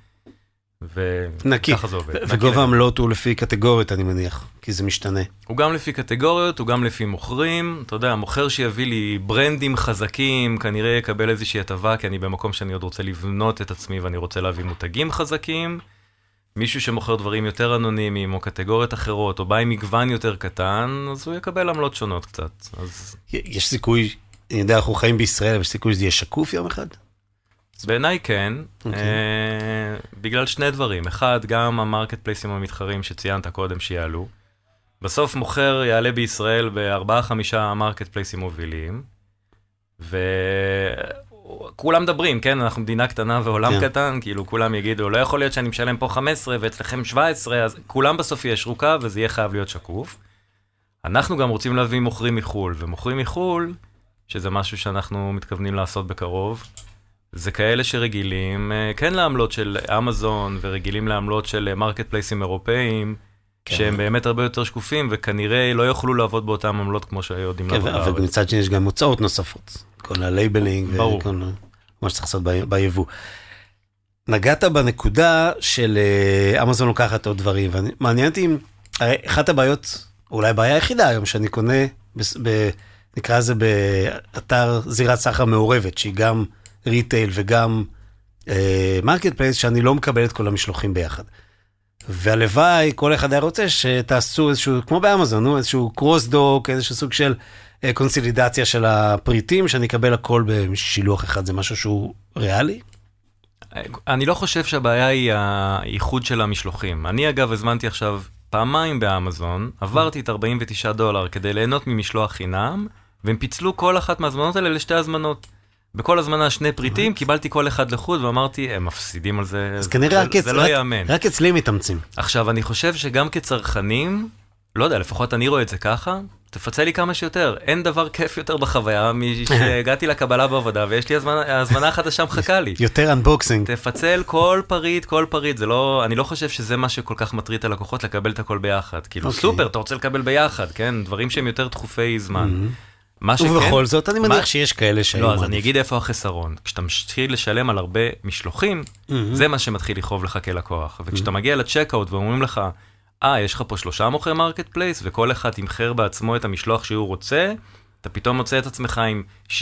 וככה זה עובד. וגובה העמלות הוא לפי קטגוריות, אני מניח, כי זה משתנה. הוא גם לפי קטגוריות, הוא גם לפי מוכרים. אתה יודע, מוכר שיביא לי ברנדים חזקים, כנראה יקבל איזושהי הטבה, כי אני במקום שאני עוד רוצה לבנות את עצמי ואני רוצה להביא מותגים חזקים. מישהו שמוכר דברים יותר אנונימיים, או קטגוריות אחרות, או בא עם מגוון יותר קטן, אז הוא יקבל עמלות שונות קצת. אז... יש סיכוי, אני יודע, אנחנו חיים בישראל, יש סיכוי שזה יהיה שקוף יום אחד? בעיניי כן, okay. אוקיי. אה, בגלל שני דברים. אחד, גם ה marketplaceים המתחרים שציינת קודם שיעלו. בסוף מוכר יעלה בישראל בארבעה חמישה marketplaceים מובילים, ו... כולם מדברים, כן, אנחנו מדינה קטנה ועולם כן. קטן, כאילו כולם יגידו, לא יכול להיות שאני משלם פה 15 ואצלכם 17, אז כולם בסוף יהיה קו וזה יהיה חייב להיות שקוף. אנחנו גם רוצים להביא מוכרים מחו"ל, ומוכרים מחו"ל, שזה משהו שאנחנו מתכוונים לעשות בקרוב. זה כאלה שרגילים, אה, כן לעמלות של אמזון, ורגילים לעמלות של marketplaceים אירופאיים, כן. שהם באמת הרבה יותר שקופים, וכנראה לא יוכלו לעבוד באותן עמלות כמו שיודעים כן, לעבוד אבל בארץ. מצד שני יש גם הוצאות נוספות. כל ה labeling, ברור. וכל מה שצריך לעשות ב- ביבוא. נגעת בנקודה של אה, אמזון לוקחת עוד דברים, ומעניין אותי אם, הרי אחת הבעיות, אולי הבעיה היחידה היום שאני קונה, בס- ב, נקרא לזה באתר זירת סחר מעורבת, שהיא גם retail וגם marketplace, שאני לא מקבל את כל המשלוחים ביחד. והלוואי, כל אחד היה רוצה שתעשו איזשהו, כמו באמזון, נו, איזשהו cross dock, איזשהו סוג של אה, קונסולידציה של הפריטים, שאני אקבל הכל בשילוח אחד, זה משהו שהוא ריאלי? אני לא חושב שהבעיה היא האיחוד של המשלוחים. אני אגב הזמנתי עכשיו פעמיים באמזון, עברתי את 49 דולר כדי ליהנות ממשלוח חינם, והם פיצלו כל אחת מההזמנות האלה לשתי הזמנות. בכל הזמנה שני פריטים, קיבלתי כל אחד לחוד ואמרתי, הם מפסידים על זה, אז כנראה זה, רק זה לא ייאמן. רק אצלי מתאמצים. עכשיו, אני חושב שגם כצרכנים, לא יודע, לפחות אני רואה את זה ככה, תפצה לי כמה שיותר. אין דבר כיף יותר בחוויה משהגעתי לקבלה בעבודה ויש לי הזמנה, הזמנה חדשה מחכה לי. יותר אנבוקסינג. תפצל כל פריט, כל פריט, זה לא, אני לא חושב שזה מה שכל כך מטריד את הלקוחות, לקבל את הכל ביחד. כאילו, אוקיי. סופר, אתה רוצה לקבל ביחד, כן? דברים שהם יותר דחופי זמן. מה שכן... ובכל זאת, אני מה- מניח שיש כאלה שהיו לא, אז אני. אגיד איפה החסרון. כשאתה מתחיל לשלם על הרבה משלוחים, זה מה שמתחיל לכאוב לך כלקוח. וכשאתה מגיע ל checkout ואומרים לך, אה, יש לך פה שלושה מוכרי marketplace, וכל אחד תמחר בעצמו את המשלוח שהוא רוצה, אתה פתאום מוצא את עצמך עם 60-70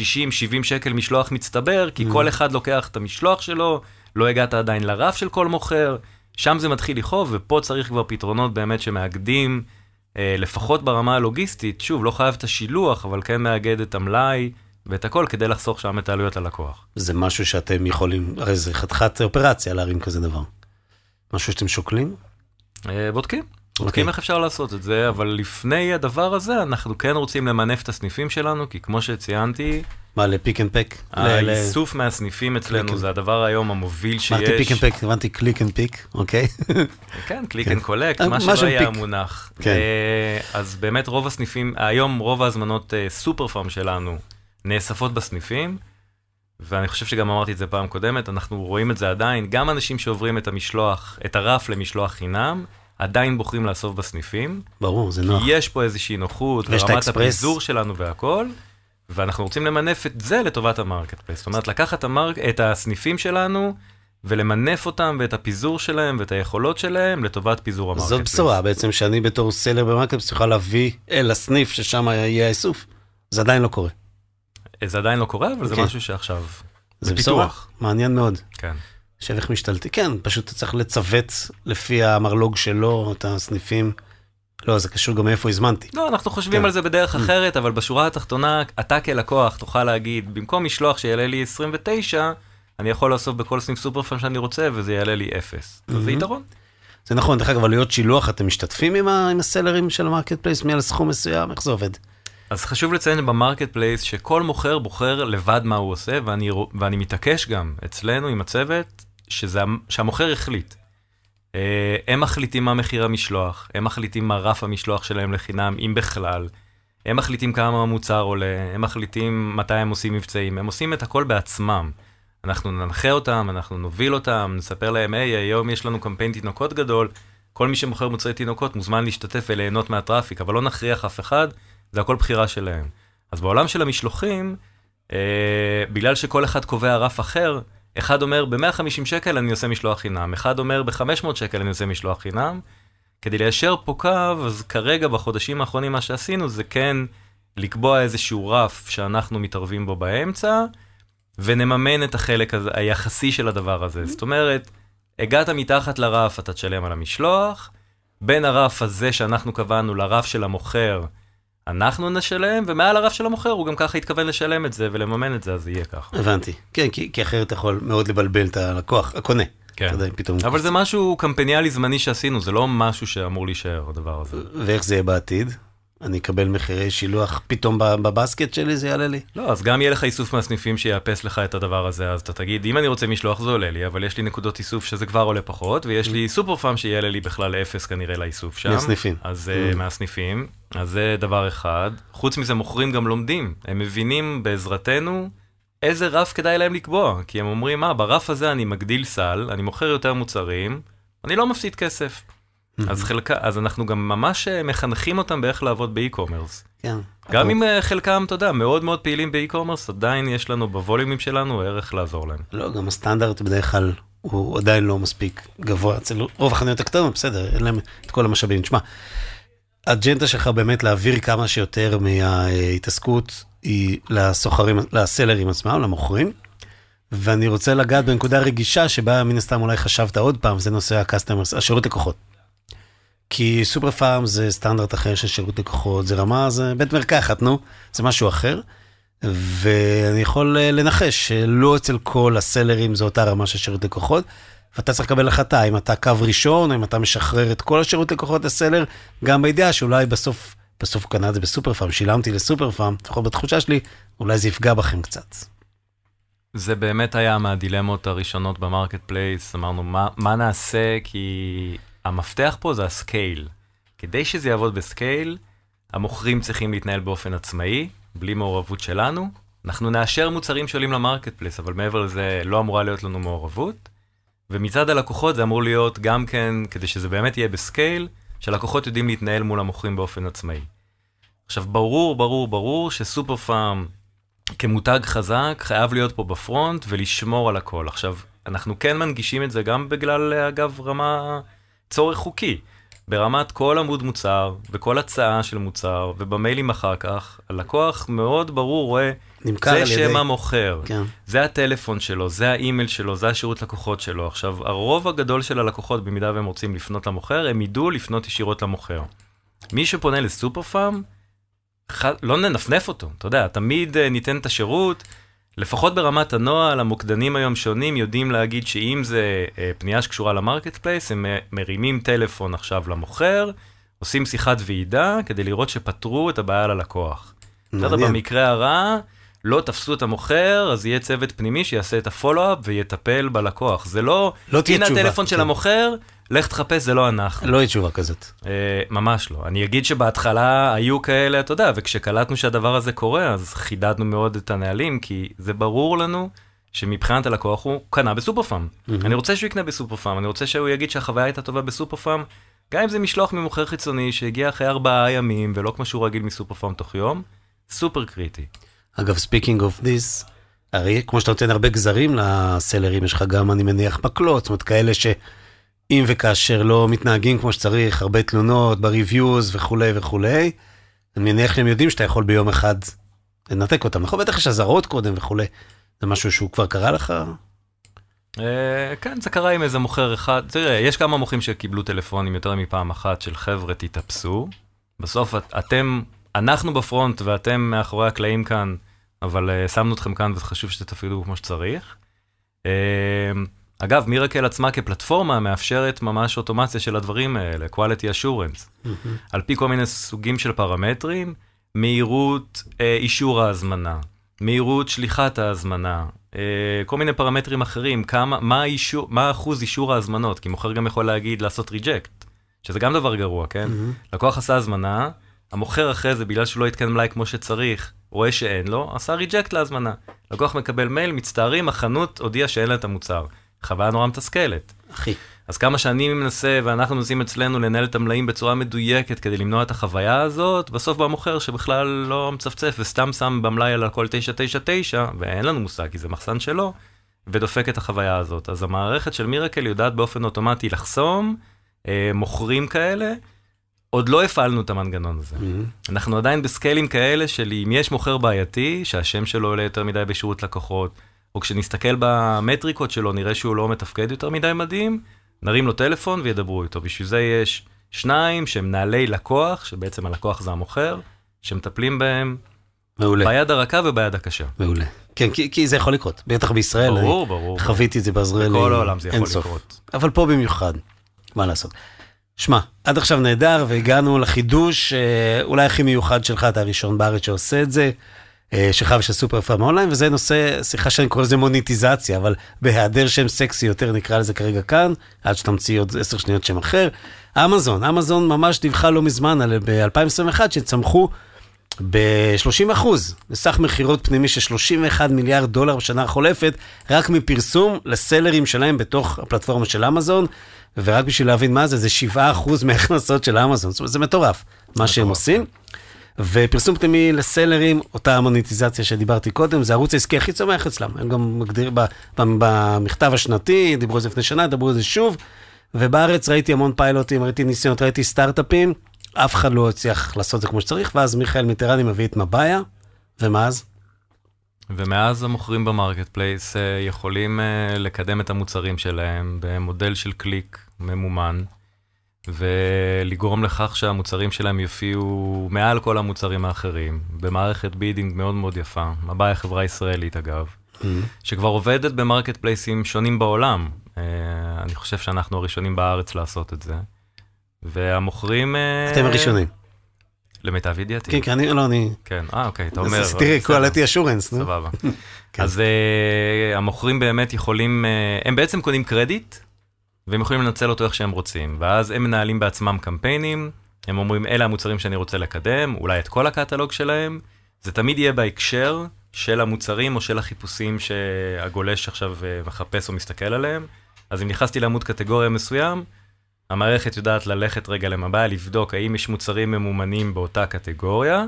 שקל משלוח מצטבר, כי כל אחד לוקח את המשלוח שלו, לא הגעת עדיין לרף של כל מוכר, שם זה מתחיל לכאוב, ופה צריך כבר פתרונות באמת שמאגדים, לפחות ברמה הלוגיסטית, שוב, לא חייב את השילוח, אבל כן מאגד את המלאי ואת הכל כדי לחסוך שם את העלויות ללקוח. זה משהו שאתם יכולים, הרי זה חתיכת אופרציה להרים כזה דבר. משהו שאתם שוקלים? אה, בודקים. אוקיי. בודקים איך אפשר לעשות את זה, אבל לפני הדבר הזה, אנחנו כן רוצים למנף את הסניפים שלנו, כי כמו שציינתי, מה, ל pick and pack? האיסוף מהסניפים אצלנו. זה הדבר היום המוביל אמרתי pick שיש. and pack, הבנתי click and pick, אוקיי? כן, click. and collect, אה, מה שלא היה pick. המונח. כן. אה, אז באמת רוב הסניפים, היום רוב ההזמנות אה, סופר פארם שלנו נאספות בסניפים, ואני חושב שגם אמרתי את זה פעם קודמת, אנחנו רואים את זה עדיין, גם אנשים שעוברים את המשלוח, את הרף למשלוח חינם, עדיין בוחרים לאסוף בסניפים. ברור, זה נוח. כי יש פה איזושהי נוחות, ורמת. הפיזור שלנו והכל, ואנחנו רוצים למנף את זה לטובת ה marketplace. זאת אומרת, לקחת ה mark... את הסניפים שלנו, ולמנף אותם, ואת הפיזור שלהם, ואת היכולות שלהם, לטובת פיזור ה market זאת. בשורה בעצם שאני בתור seller ב market יוכל להביא אל הסניף ששם יהיה האיסוף. זה עדיין לא קורה. זה עדיין לא קורה, אבל זה אוקיי. משהו שעכשיו... זה. בשורה, מעניין מאוד. כן. עכשיו איך משתלטים, כן, פשוט אתה צריך לצוות לפי המרלוג שלו, את הסניפים. לא, זה קשור גם מאיפה הזמנתי. לא, אנחנו חושבים כן. על זה בדרך אחרת, אבל בשורה התחתונה, אתה כלקוח תוכל להגיד, במקום משלוח שיעלה לי 29, אני יכול לאסוף בכל סניף סופר פארם שאני רוצה, וזה יעלה לי 0. אז זה יתרון. זה נכון, דרך אגב, עלויות שילוח, אתם משתתפים עם, ה- עם ה sellerים של ה marketplace מעל סכום מסוים, איך זה עובד? אז חשוב לציין ב marketplace שכל מוכר בוחר לבד מה הוא עושה, ואני, ואני מתעקש גם אצלנו עם הצוות, שזה, המ- שהמוכר החליט. אה, הם מחליטים מה מחיר המשלוח, הם מחליטים מה רף המשלוח שלהם לחינם, אם בכלל. הם מחליטים כמה המוצר עולה, הם מחליטים מתי הם עושים מבצעים, הם עושים את הכל בעצמם. אנחנו ננחה אותם, אנחנו נוביל אותם, נספר להם, היי, היום יש לנו קמפיין תינוקות גדול, כל מי שמוכר מוצרי תינוקות מוזמן להשתתף וליהנות מהטראפיק, אבל לא נכריח אף אחד, זה הכל בחירה שלהם. אז בעולם של המשלוחים, אה, בגלל שכל אחד קובע רף אחר, אחד אומר ב-150 שקל אני עושה משלוח חינם, אחד אומר ב-500 שקל אני עושה משלוח חינם. כדי ליישר פה קו, אז כרגע בחודשים האחרונים מה שעשינו זה כן לקבוע איזשהו רף שאנחנו מתערבים בו באמצע, ונממן את החלק הזה, היחסי של הדבר הזה. זאת אומרת, הגעת מתחת לרף, אתה תשלם על המשלוח, בין הרף הזה שאנחנו קבענו לרף של המוכר, אנחנו נשלם, ומעל הרף של המוכר הוא גם ככה התכוון לשלם את זה ולממן את זה, אז יהיה ככה. הבנתי. כן, כי, כי אחרת יכול מאוד לבלבל את הלקוח, הקונה. כן. אתה יודע, פתאום... אבל זה משהו קמפניאלי זמני שעשינו, זה לא משהו שאמור להישאר, הדבר הזה. ואיך זה יהיה בעתיד? אני אקבל מחירי שילוח פתאום בבסקט שלי, זה יעלה לי? לא, אז גם יהיה לך איסוף מהסניפים שיאפס לך את הדבר הזה, אז אתה תגיד, אם אני רוצה משלוח זה עולה לי, אבל יש לי נקודות איסוף שזה כבר עולה פחות, ויש לי סופר פארם שיעלה לי בכלל אפס כנראה לאיסוף שם. מהסניפים. אז uh, Mm. מהסניפים, אז זה דבר אחד. חוץ מזה, מוכרים גם לומדים. הם מבינים בעזרתנו איזה רף כדאי להם לקבוע. כי הם אומרים, מה, ברף הזה אני מגדיל סל, אני מוכר יותר מוצרים, אני לא מפסיד כסף. אז חלקה, אז אנחנו גם ממש אה, מחנכים אותם באיך לעבוד ב e-commerce. כן. גם אם אה, חלקם, אתה יודע, מאוד מאוד פעילים ב e-commerce, עדיין יש לנו ב volumeים שלנו ערך לעזור להם. לא, גם הסטנדרט בדרך כלל הוא עדיין לא מספיק גבוה. אצל רוב החנויות הקטנות, בסדר, אין להם את כל המשאבים. תשמע, האג'נדה שלך באמת להעביר כמה שיותר מההתעסקות היא לסוחרים, ל sellerים עצמם, למוכרים. ואני רוצה לגעת בנקודה רגישה שבה מן הסתם אולי חשבת עוד פעם, זה נושא ה customers, השירות לקוחות. כי סופר פארם זה סטנדרט אחר של שירות לקוחות, זה רמה, זה בית מרקחת, נו, זה משהו אחר. ואני יכול אה, לנחש שלא אצל כל ה sellerים זו אותה רמה של שירות לקוחות, ואתה צריך לקבל החלטה אם אתה קו ראשון, אם אתה משחרר את כל השירות לקוחות ל seller, גם בידיעה שאולי בסוף, בסוף קנה את זה בסופר פארם, שילמתי לסופר פארם, לפחות בתחושה שלי, אולי זה יפגע בכם קצת. זה באמת היה מהדילמות הראשונות ב marketplace, אמרנו מה, מה נעשה כי המפתח פה זה ה scale. כדי שזה יעבוד ב scale, המוכרים צריכים להתנהל באופן עצמאי, בלי מעורבות שלנו. אנחנו נאשר מוצרים שעולים ל marketplace, אבל מעבר לזה לא אמורה להיות לנו מעורבות. ומצד הלקוחות זה אמור להיות גם כן, כדי שזה באמת יהיה ב scale, שהלקוחות יודעים להתנהל מול המוכרים באופן עצמאי. עכשיו, ברור, ברור, ברור שסופר פארם כמותג חזק חייב להיות פה בפרונט ולשמור על הכל. עכשיו, אנחנו כן מנגישים את זה גם בגלל, אגב, רמה צורך חוקי. ברמת כל עמוד מוצר וכל הצעה של מוצר ובמיילים אחר כך, הלקוח מאוד ברור רואה, נמכר זה על ידי... שם המוכר, כן. זה הטלפון שלו, זה האימייל שלו, זה השירות לקוחות שלו. עכשיו, הרוב הגדול של הלקוחות, במידה והם רוצים לפנות למוכר, הם ידעו לפנות ישירות למוכר. מי שפונה לסופר פארם, ח... לא ננפנף אותו, אתה יודע, תמיד uh, ניתן את השירות, לפחות ברמת הנוהל, המוקדנים היום שונים יודעים להגיד שאם זה uh, פנייה שקשורה ל marketplace, הם uh, מרימים טלפון עכשיו למוכר, עושים שיחת ועידה כדי לראות שפתרו את הבעיה ללקוח. בסדר, מעניין. במקרה הרע, לא תפסו את המוכר, אז יהיה צוות פנימי שיעשה את ה follow-up ויטפל בלקוח. זה לא, לא תהיה הנה תשובה, הטלפון של כן. המוכר, לך תחפש, זה לא אנחנו. לא יהיה תשובה כזאת. אה, ממש לא. אני אגיד שבהתחלה היו כאלה, אתה יודע, וכשקלטנו שהדבר הזה קורה, אז חידדנו מאוד את הנהלים, כי זה ברור לנו שמבחינת הלקוח הוא קנה בסופר פארם. אני רוצה שהוא יקנה בסופר פארם, אני רוצה שהוא יגיד שהחוויה הייתה טובה בסופר פארם, גם אם זה משלוח ממוכר חיצוני שהגיע אחרי ארבעה ימים, ולא כמו שהוא רגיל מסופר פארם תוך יום, סופר קריטי. אגב, speaking of this, הרי כמו שאתה נותן הרבה גזרים ל sellerים, יש לך גם, אני מניח, מקלות, זאת אומרת, כאלה שאם וכאשר לא מתנהגים כמו שצריך, הרבה תלונות ב reviews וכולי וכולי, אני מניח שהם יודעים שאתה יכול ביום אחד לנתק אותם. נכון, בטח יש אזהרות קודם וכולי. זה משהו שהוא כבר קרה לך? אה, כן, זה קרה עם איזה מוכר אחד. תראה, יש כמה מוכרים שקיבלו טלפונים יותר מפעם אחת של חבר'ה, תתאפסו. בסוף את- אתם, אנחנו בפרונט ואתם מאחורי הקלעים כאן, אבל uh, שמנו אתכם כאן וחשוב שתפעילו כמו שצריך. Uh, אגב, מירקל עצמה כפלטפורמה מאפשרת ממש אוטומציה של הדברים האלה, quality assurance. על פי כל מיני סוגים של פרמטרים, מהירות אה, אישור ההזמנה, מהירות שליחת ההזמנה, אה, כל מיני פרמטרים אחרים, כמה, מה, האישור, מה אחוז אישור ההזמנות, כי מוכר גם יכול להגיד לעשות ריג'קט, שזה גם דבר גרוע, כן? לקוח עשה הזמנה, המוכר אחרי זה, בגלל שהוא לא התקן מלאי כמו שצריך, רואה שאין לו, עשה ריג'קט להזמנה. לקוח מקבל מייל, מצטערים, החנות הודיעה שאין לה את המוצר. חוויה נורא מתסכלת. אחי. אז כמה שאני מנסה, ואנחנו מנסים אצלנו לנהל את המלאים בצורה מדויקת כדי למנוע את החוויה הזאת, בסוף בא מוכר שבכלל לא מצפצף וסתם שם במלאי על הכל 999, ואין לנו מושג כי זה מחסן שלו, ודופק את החוויה הזאת. אז המערכת של מירקל יודעת באופן אוטומטי לחסום אה, מוכרים כאלה. עוד לא הפעלנו את המנגנון הזה. אנחנו עדיין בסקיילים כאלה של אם יש מוכר בעייתי, שהשם שלו עולה יותר מדי בשירות לקוחות, או כשנסתכל במטריקות שלו נראה שהוא לא מתפקד יותר מדי מדהים, נרים לו טלפון וידברו איתו. בשביל זה יש שניים שהם מנהלי לקוח, שבעצם הלקוח זה המוכר, שמטפלים בהם מעולה. ביד הרכה וביד הקשה. מעולה. כן, כי, כי זה יכול לקרות, בטח בישראל. ברור, ברור. חוויתי את זה בעזריאלי. בכל העולם זה יכול. לקרות. אבל פה במיוחד, מה לעשות. שמע, עד עכשיו נהדר, והגענו לחידוש אה, אולי הכי מיוחד שלך, אתה הראשון בארץ שעושה את זה. אה, שלך ושל סופר פארם אונליין, וזה נושא, סליחה שאני קורא לזה מוניטיזציה, אבל בהיעדר שם סקסי יותר נקרא לזה כרגע כאן, עד שתמציא עוד עשר שניות שם אחר. אמזון, אמזון ממש דיווחה לא מזמן, ב-2021, שצמחו ב-30 אחוז, לסך מכירות פנימי של 31 מיליארד דולר בשנה החולפת, רק מפרסום לסלרים שלהם בתוך הפלטפורמה של אמזון, ורק בשביל להבין מה זה, זה 7 אחוז מההכנסות של אמזון, זאת אומרת, זה מטורף, מה שהם עושים. ופרסום פנימי ל sellers, אותה המוניטיזציה שדיברתי קודם, זה הערוץ העסקי הכי צומח אצלם. הם גם מגדירים במכתב השנתי, דיברו על זה לפני שנה, דיברו על זה שוב. ובארץ ראיתי המון פיילוטים, ראיתי ניסיונות, ראיתי סטארט-אפים, אף אחד לא הצליח לעשות את זה כמו שצריך, ואז מיכאל מיטרני מביא את מבעיה, ומאז? ומאז המוכרים ב marketplace אה, יכולים אה, לקדם את המוצרים שלהם במודל של קליק ממומן. ולגרום לכך שהמוצרים שלהם יופיעו מעל כל המוצרים האחרים, במערכת bidding מאוד מאוד יפה, מבעיה חברה ישראלית אגב, mm-hmm. שכבר עובדת במרקט פלייסים שונים בעולם. Uh, אני חושב שאנחנו הראשונים בארץ לעשות את זה. והמוכרים... אתם הראשונים. למיטב ידיעתי. כן, כן, אני, לא, אני... כן, אה, אוקיי, אתה אומר... תראי, quality assurance, נו. סבבה. כן. אז uh, המוכרים באמת יכולים, uh, הם בעצם קונים קרדיט והם יכולים לנצל אותו איך שהם רוצים. ואז הם מנהלים בעצמם קמפיינים, הם אומרים, אלה המוצרים שאני רוצה לקדם, אולי את כל הקטלוג שלהם. זה תמיד יהיה בהקשר של המוצרים או של החיפושים שהגולש עכשיו אה, מחפש או מסתכל עליהם. אז אם נכנסתי לעמוד קטגוריה מסוים, המערכת יודעת ללכת רגע למבע, לבדוק האם יש מוצרים ממומנים באותה קטגוריה,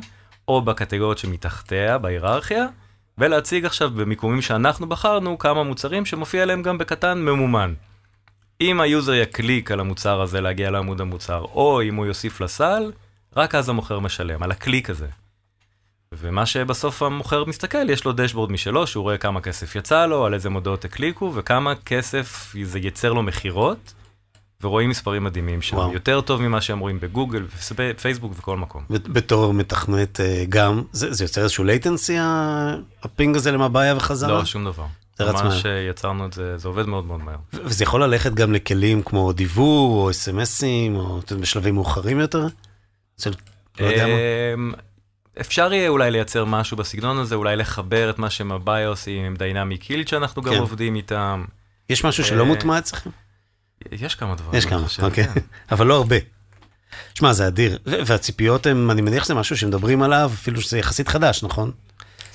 או בקטגוריות שמתחתיה, בהיררכיה, ולהציג עכשיו במיקומים שאנחנו בחרנו כמה מוצרים שמופיע להם גם בקטן ממומן. אם ה user יקליק על המוצר הזה להגיע לעמוד המוצר, או אם הוא יוסיף לסל, רק אז המוכר משלם, על הקליק הזה. ומה שבסוף המוכר מסתכל, יש לו dashboard משלו, שהוא רואה כמה כסף יצא לו, על איזה מודעות הקליקו, וכמה כסף זה ייצר לו מכירות, ורואים מספרים מדהימים שם, וואו. יותר טוב ממה שהם רואים בגוגל, פייסבוק וכל מקום. בתור מתכנת אה, גם, זה, זה יוצר איזשהו latency, ה ping הזה למבעיה וחזרה? לא, שום דבר. ממש יצרנו את זה, זה עובד מאוד מאוד מהר. וזה יכול ללכת גם לכלים כמו דיוור, או אס.אם.אסים, או בשלבים מאוחרים יותר? לא אמ, אפשר יהיה אולי לייצר משהו בסגנון הזה, אולי לחבר את מה שמבעיה עושים עם דיינמי קילד שאנחנו גם כן. עובדים איתם. יש משהו שלא אה, מוטמע אצלכם? יש כמה דברים. יש כמה, אוקיי. כן. אבל לא הרבה. שמע, זה אדיר. והציפיות הן, אני מניח שזה משהו שמדברים עליו, אפילו שזה יחסית חדש, נכון?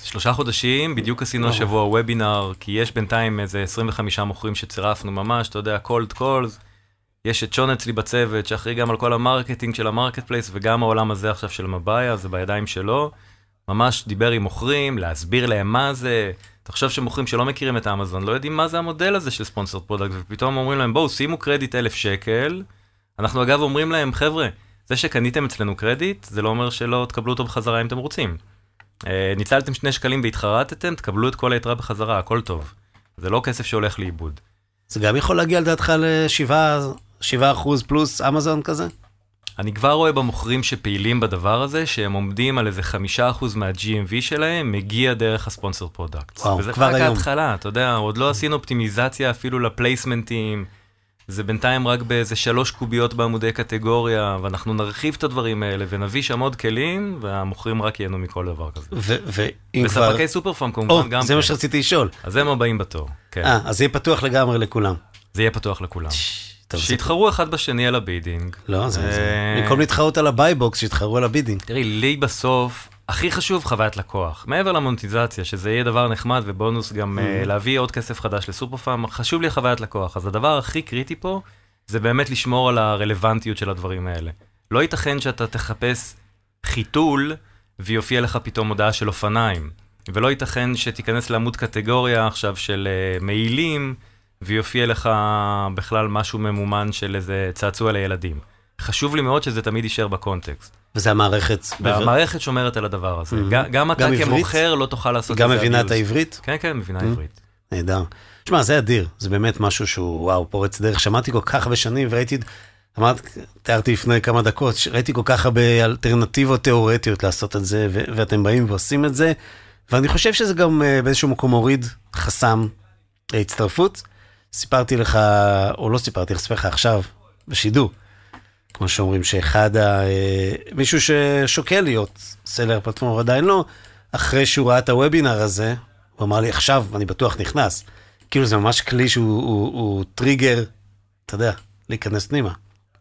שלושה חודשים, בדיוק עשינו השבוע וובינר, כי יש בינתיים איזה 25 מוכרים שצירפנו ממש, אתה יודע, cold calls. יש את שון אצלי בצוות, שאחראי גם על כל ה marketing של ה marketplace, וגם העולם הזה עכשיו של מבעיה, זה בידיים שלו. ממש דיבר עם מוכרים, להסביר להם מה זה. תחשוב שמוכרים שלא מכירים את האמזון, לא יודעים מה זה המודל הזה של sponsored product, ופתאום אומרים להם, בואו, שימו קרדיט אלף שקל. אנחנו אגב אומרים להם, חבר'ה, זה שקניתם אצלנו קרדיט, זה לא אומר שלא תקבלו אותו בחזרה אם אתם רוצים. אה, ניצלתם שני שקלים והתחרטתם, תקבלו את כל היתרה בחזרה, הכל טוב. זה לא כסף שהולך לאיבוד. זה גם יכול להגיע לדעתך ל-7 אחוז פלוס אמזון כזה? אני כבר רואה במוכרים שפעילים בדבר הזה, שהם עומדים על איזה 5% מה-GMV שלהם, מגיע דרך ה sponsored product. וואו, כבר היום. וזה רק ההתחלה, אתה יודע, עוד לא עשינו אופטימיזציה אפילו לפלייסמנטים. זה בינתיים רק באיזה שלוש קוביות בעמודי קטגוריה, ואנחנו נרחיב את הדברים האלה ונביא שם עוד כלים, והמוכרים רק ייהנו מכל דבר כזה. ואם כבר... וספקי סופר פארם כמובן גם... זה מה שרציתי לשאול. אז הם הבאים בתור, כן. אה, אז זה יהיה פתוח לגמרי לכולם. זה יהיה פתוח לכולם. שיתחרו אחד בשני על ה bidding. לא, זה... אה, במקום להתחרות על ה buy box, שיתחרו על ה bidding. תראי, לי בסוף, הכי חשוב חוויית לקוח. מעבר למונטיזציה, שזה יהיה דבר נחמד ובונוס גם mm-hmm. uh, להביא עוד כסף חדש לסופר פארם, חשוב לי חוויית לקוח. אז הדבר הכי קריטי פה, זה באמת לשמור על הרלוונטיות של הדברים האלה. לא ייתכן שאתה תחפש חיתול ויופיע לך פתאום הודעה של אופניים. ולא ייתכן שתיכנס לעמוד קטגוריה עכשיו של uh, מעילים, ויופיע לך בכלל משהו ממומן של איזה צעצוע לילדים. חשוב לי מאוד שזה תמיד יישאר בקונטקסט. וזה המערכת. והמערכת שומרת על הדבר הזה. Mm-hmm. גם אתה כמוכר לא תוכל לעשות את זה. גם מבינה את העברית? כן, כן, מבינה mm-hmm. עברית. נהדר. תשמע, זה אדיר, זה באמת משהו שהוא, וואו, פורץ דרך. שמעתי כל כך הרבה שנים וראיתי, אמרת, תיארתי לפני כמה דקות, ראיתי כל כך הרבה אלטרנטיבות תיאורטיות לעשות את זה, ו- ואתם באים ועושים את זה, ואני חושב שזה גם uh, באיזשהו מקום מוריד חסם להצטרפות. סיפרתי לך, או לא סיפרתי, אספר לך עכשיו, בשידור, כמו שאומרים, שאחד, ה, אה, מישהו ששוקל להיות סלר פלטפורמה, עדיין לא, אחרי שהוא ראה את הוובינר הזה, הוא אמר לי, עכשיו אני בטוח נכנס. כאילו זה ממש כלי שהוא הוא, הוא טריגר, אתה יודע, להיכנס פנימה.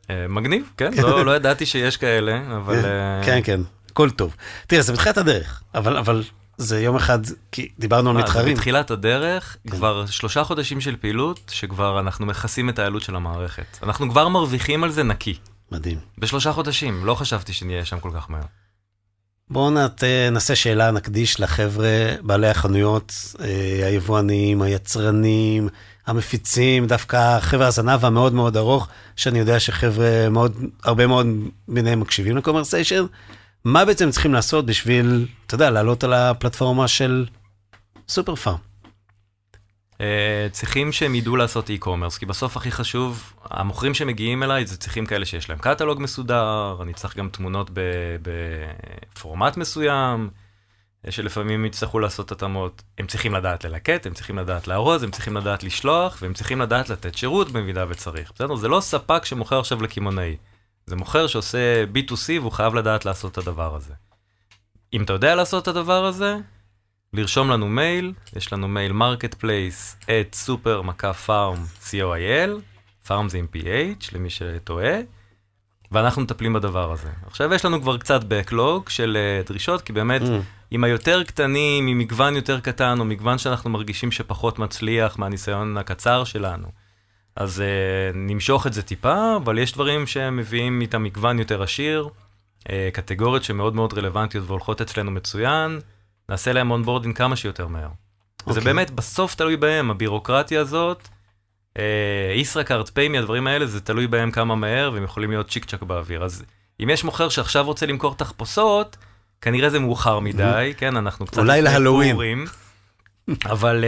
אה, מגניב, כן, לא, לא ידעתי שיש כאלה, אבל... אה, כן, כן, הכל טוב. תראה, זה בתחילת הדרך, אבל, אבל זה יום אחד, כי דיברנו על אה, מתחרים. בתחילת הדרך, כן. כבר שלושה חודשים של פעילות, שכבר אנחנו מכסים את העלות של המערכת. אנחנו כבר מרוויחים על זה נקי. מדהים. בשלושה חודשים, לא חשבתי שנהיה שם כל כך מהר. בואו נעשה שאלה, נקדיש לחבר'ה בעלי החנויות, אה, היבואנים, היצרנים, המפיצים, דווקא חבר'ה הזנב המאוד מאוד ארוך, שאני יודע שחבר'ה מאוד, הרבה מאוד ביניהם מקשיבים לקומרסיישן. מה בעצם צריכים לעשות בשביל, אתה יודע, לעלות על הפלטפורמה של סופר פארם? אה, צריכים שהם ידעו לעשות e-commerce, כי בסוף הכי חשוב, המוכרים שמגיעים אליי, זה צריכים כאלה שיש להם קטלוג מסודר, אני צריך גם תמונות בפורמט מסוים, אה, שלפעמים יצטרכו לעשות התאמות. הם צריכים לדעת ללקט, הם צריכים לדעת לארוז, הם צריכים לדעת לשלוח, והם צריכים לדעת לתת שירות במידה וצריך. בסדר? זה לא ספק שמוכר עכשיו לקמעונאי. זה מוכר שעושה B2C והוא חייב לדעת לעשות את הדבר הזה. אם אתה יודע לעשות את הדבר הזה, לרשום לנו מייל, יש לנו מייל marketplace at super מכה farm co.il, farm זה עם ph למי שטועה, ואנחנו מטפלים בדבר הזה. עכשיו יש לנו כבר קצת backlog של uh, דרישות, כי באמת Mm. עם היותר קטנים, עם מגוון יותר קטן, או מגוון שאנחנו מרגישים שפחות מצליח מהניסיון הקצר שלנו, אז uh, נמשוך את זה טיפה, אבל יש דברים שהם מביאים איתם מגוון יותר עשיר, uh, קטגוריות שמאוד מאוד רלוונטיות והולכות אצלנו מצוין, נעשה להם onboarding כמה שיותר מהר. Okay. זה אוקיי. באמת בסוף תלוי בהם, הבירוקרטיה הזאת, אה, ישראכרט, פיימי, הדברים האלה, זה תלוי בהם כמה מהר, והם יכולים להיות צ'יק צ'אק באוויר. אז אם יש מוכר שעכשיו רוצה למכור תחפושות, כנראה זה מאוחר מדי, כן, אנחנו קצת... אולי להלואוין. פורים, אבל,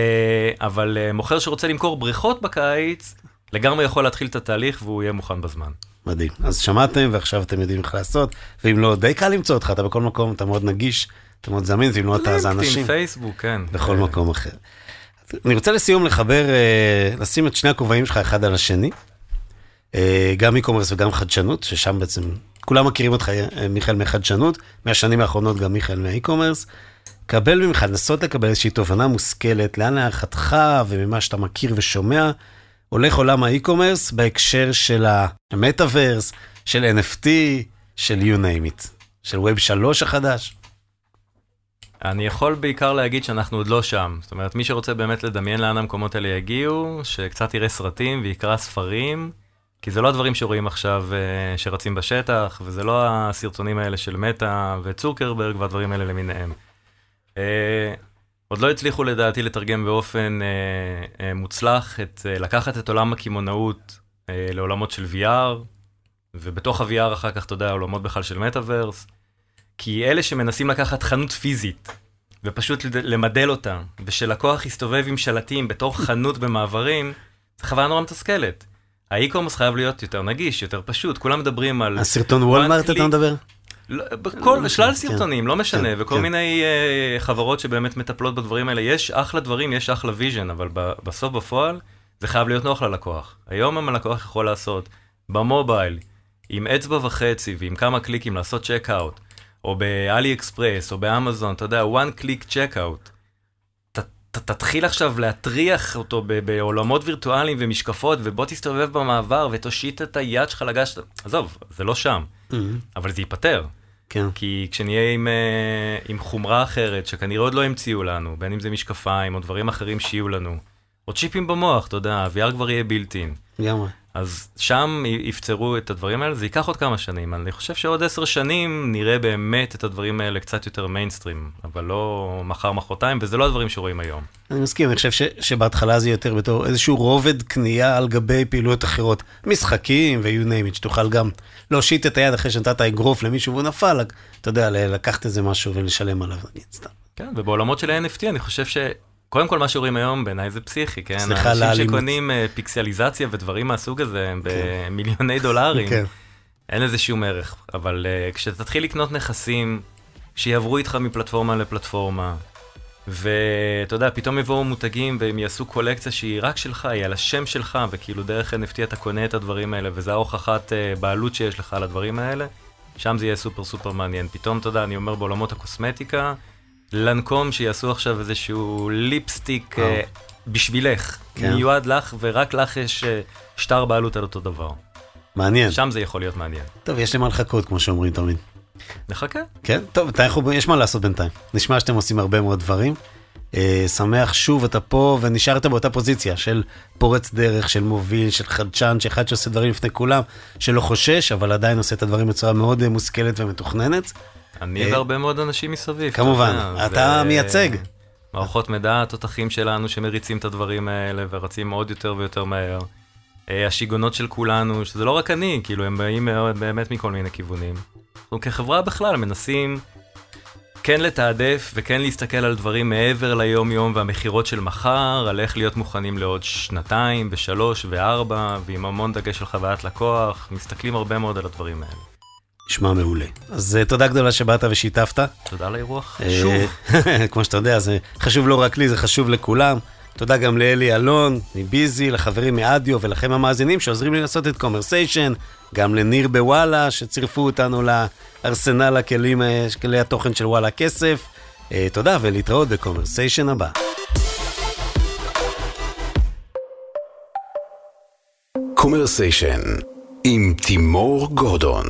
אבל מוכר שרוצה למכור בריכות בקיץ, לגמרי יכול להתחיל את התהליך והוא יהיה מוכן בזמן. מדהים. אז שמעתם ועכשיו אתם יודעים איך לעשות, ואם לא, די קל למצוא אותך, אתה בכל מקום, אתה מאוד נגיש, אתה מאוד זמין, ואם לא אתה, אז לינקדאין, האנשים. פייסבוק, כן. בכל אה, מקום אחר. אני רוצה לסיום לחבר, אה, לשים את שני הכובעים שלך אחד על השני, אה, גם e-commerce וגם חדשנות, ששם בעצם כולם מכירים אותך, אה, מיכאל, מחדשנות, מהשנים האחרונות גם מיכאל מה-e-commerce. קבל ממך, לנסות לקבל איזושהי תובנה מושכלת, לאן להערכתך וממה שאתה מכיר ושומע, הולך עולם האי-קומרס בהקשר של המטאוורס, של NFT, של you name it, של Web 3 החדש. אני יכול בעיקר להגיד שאנחנו עוד לא שם. זאת אומרת, מי שרוצה באמת לדמיין לאן המקומות האלה יגיעו, שקצת יראה סרטים ויקרא ספרים, כי זה לא הדברים שרואים עכשיו אה, שרצים בשטח, וזה לא הסרטונים האלה של מטא וצוקרברג והדברים האלה למיניהם. אה, עוד לא הצליחו לדעתי לתרגם באופן אה, אה, מוצלח, את, אה, לקחת את עולם הקמעונאות אה, לעולמות של VR, ובתוך ה-VR אחר כך, אתה יודע, עולמות בכלל של מטאוורס. כי אלה שמנסים לקחת חנות פיזית ופשוט למדל אותה, ושלקוח יסתובב עם שלטים בתור חנות במעברים, זו חוויה נורא מתסכלת. ה e-commerce חייב להיות יותר נגיש, יותר פשוט, כולם מדברים על... הסרטון וולמרט אתה מדבר? לא, בכל, לא שלל סרטונים, לא משנה, כן, וכל כן. מיני uh, חברות שבאמת מטפלות בדברים האלה. יש אחלה דברים, יש אחלה vision, אבל בסוף בפועל זה חייב להיות נוח ללקוח. היום אם הלקוח יכול לעשות ב mobile, עם אצבע וחצי ועם כמה קליקים לעשות checkout, או באלי אקספרס, או באמזון, אתה יודע, one click ת- תתחיל עכשיו להטריח אותו בעולמות וירטואליים ומשקפות, ובוא תסתובב במעבר ותושיט את היד שלך לגשת. עזוב, זה לא שם, אבל זה ייפתר. כן. כי כשנהיה עם, אה, עם חומרה אחרת, שכנראה עוד לא המציאו לנו, בין אם זה משקפיים או דברים אחרים שיהיו לנו, או צ'יפים במוח, אתה יודע, ה-VR כבר יהיה בילטין. לגמרי. אז שם י- יפצרו את הדברים האלה, זה ייקח עוד כמה שנים. אני חושב שעוד עשר שנים נראה באמת את הדברים האלה קצת יותר מיינסטרים, אבל לא מחר מחרתיים, וזה לא הדברים שרואים היום. אני מסכים, אני חושב ש, שבהתחלה זה יותר בתור איזשהו רובד קנייה על גבי פעילויות אחרות. משחקים ו-you name it, שתוכל גם להושיט את היד אחרי שנתת אגרוף למישהו והוא נפל, אתה יודע, לקחת איזה משהו ולשלם עליו, נגיד, סתם. כן, ובעולמות של NFT אני חושב ש... קודם כל מה שרואים היום בעיניי זה פסיכי, כן? סליחה על האלימות. שקונים אה, פיקסליזציה ודברים מהסוג הזה הם במיליוני דולרים, כן. אין לזה שום ערך. אבל uh, כשתתחיל לקנות נכסים שיעברו איתך מפלטפורמה לפלטפורמה, ואתה יודע, פתאום יבואו מותגים והם יעשו קולקציה שהיא רק שלך, היא על השם שלך, וכאילו דרך NFT אתה קונה את הדברים האלה, וזה ההוכחת uh, בעלות שיש לך על הדברים האלה, שם זה יהיה סופר סופר מעניין. פתאום, אתה יודע, אני אומר בעולמות הקוסמטיקה, לנקום שיעשו עכשיו איזשהו ליפסטיק וואו. אה, בשבילך, כן. מיועד לך, ורק לך יש אה, שטר בעלות על אותו דבר. מעניין. שם זה יכול להיות מעניין. טוב, יש למה לחכות, כמו שאומרים תמיד. נחכה. כן, טוב, אתה יכול, יש מה לעשות בינתיים. נשמע שאתם עושים הרבה מאוד דברים. אה, שמח שוב, אתה פה ונשארת באותה פוזיציה של פורץ דרך, של מוביל, של חדשן, שאחד שעושה דברים לפני כולם, שלא חושש, אבל עדיין עושה את הדברים בצורה מאוד אה, מושכלת ומתוכננת. אני אה, והרבה מאוד אנשים מסביב. כמובן, אתה מייצג. מערכות מידע, התותחים שלנו שמריצים את הדברים האלה ורצים עוד יותר ויותר מהר. אה, השיגעונות של כולנו, שזה לא רק אני, כאילו הם באים באמת מכל מיני כיוונים. אנחנו כחברה בכלל מנסים כן לתעדף וכן להסתכל על דברים מעבר ליום-יום והמכירות של מחר, על איך להיות מוכנים לעוד שנתיים ושלוש וארבע, ועם המון דגש על חוויית לקוח, מסתכלים הרבה מאוד על הדברים האלה. נשמע מעולה. אז אה, תודה גדולה שבאת ושיתפת. תודה על האירוח. אה, שוב. כמו שאתה יודע, זה חשוב לא רק לי, זה חשוב לכולם. תודה גם לאלי אלון, מביזי, לחברים מאדיו ולכם המאזינים שעוזרים לי לעשות את קומרסיישן, גם לניר בוואלה שצירפו אותנו לארסנל הכלים, אה, כלי התוכן של וואלה כסף. אה, תודה ולהתראות בקומרסיישן הבא. קומרסיישן עם תימור גורדון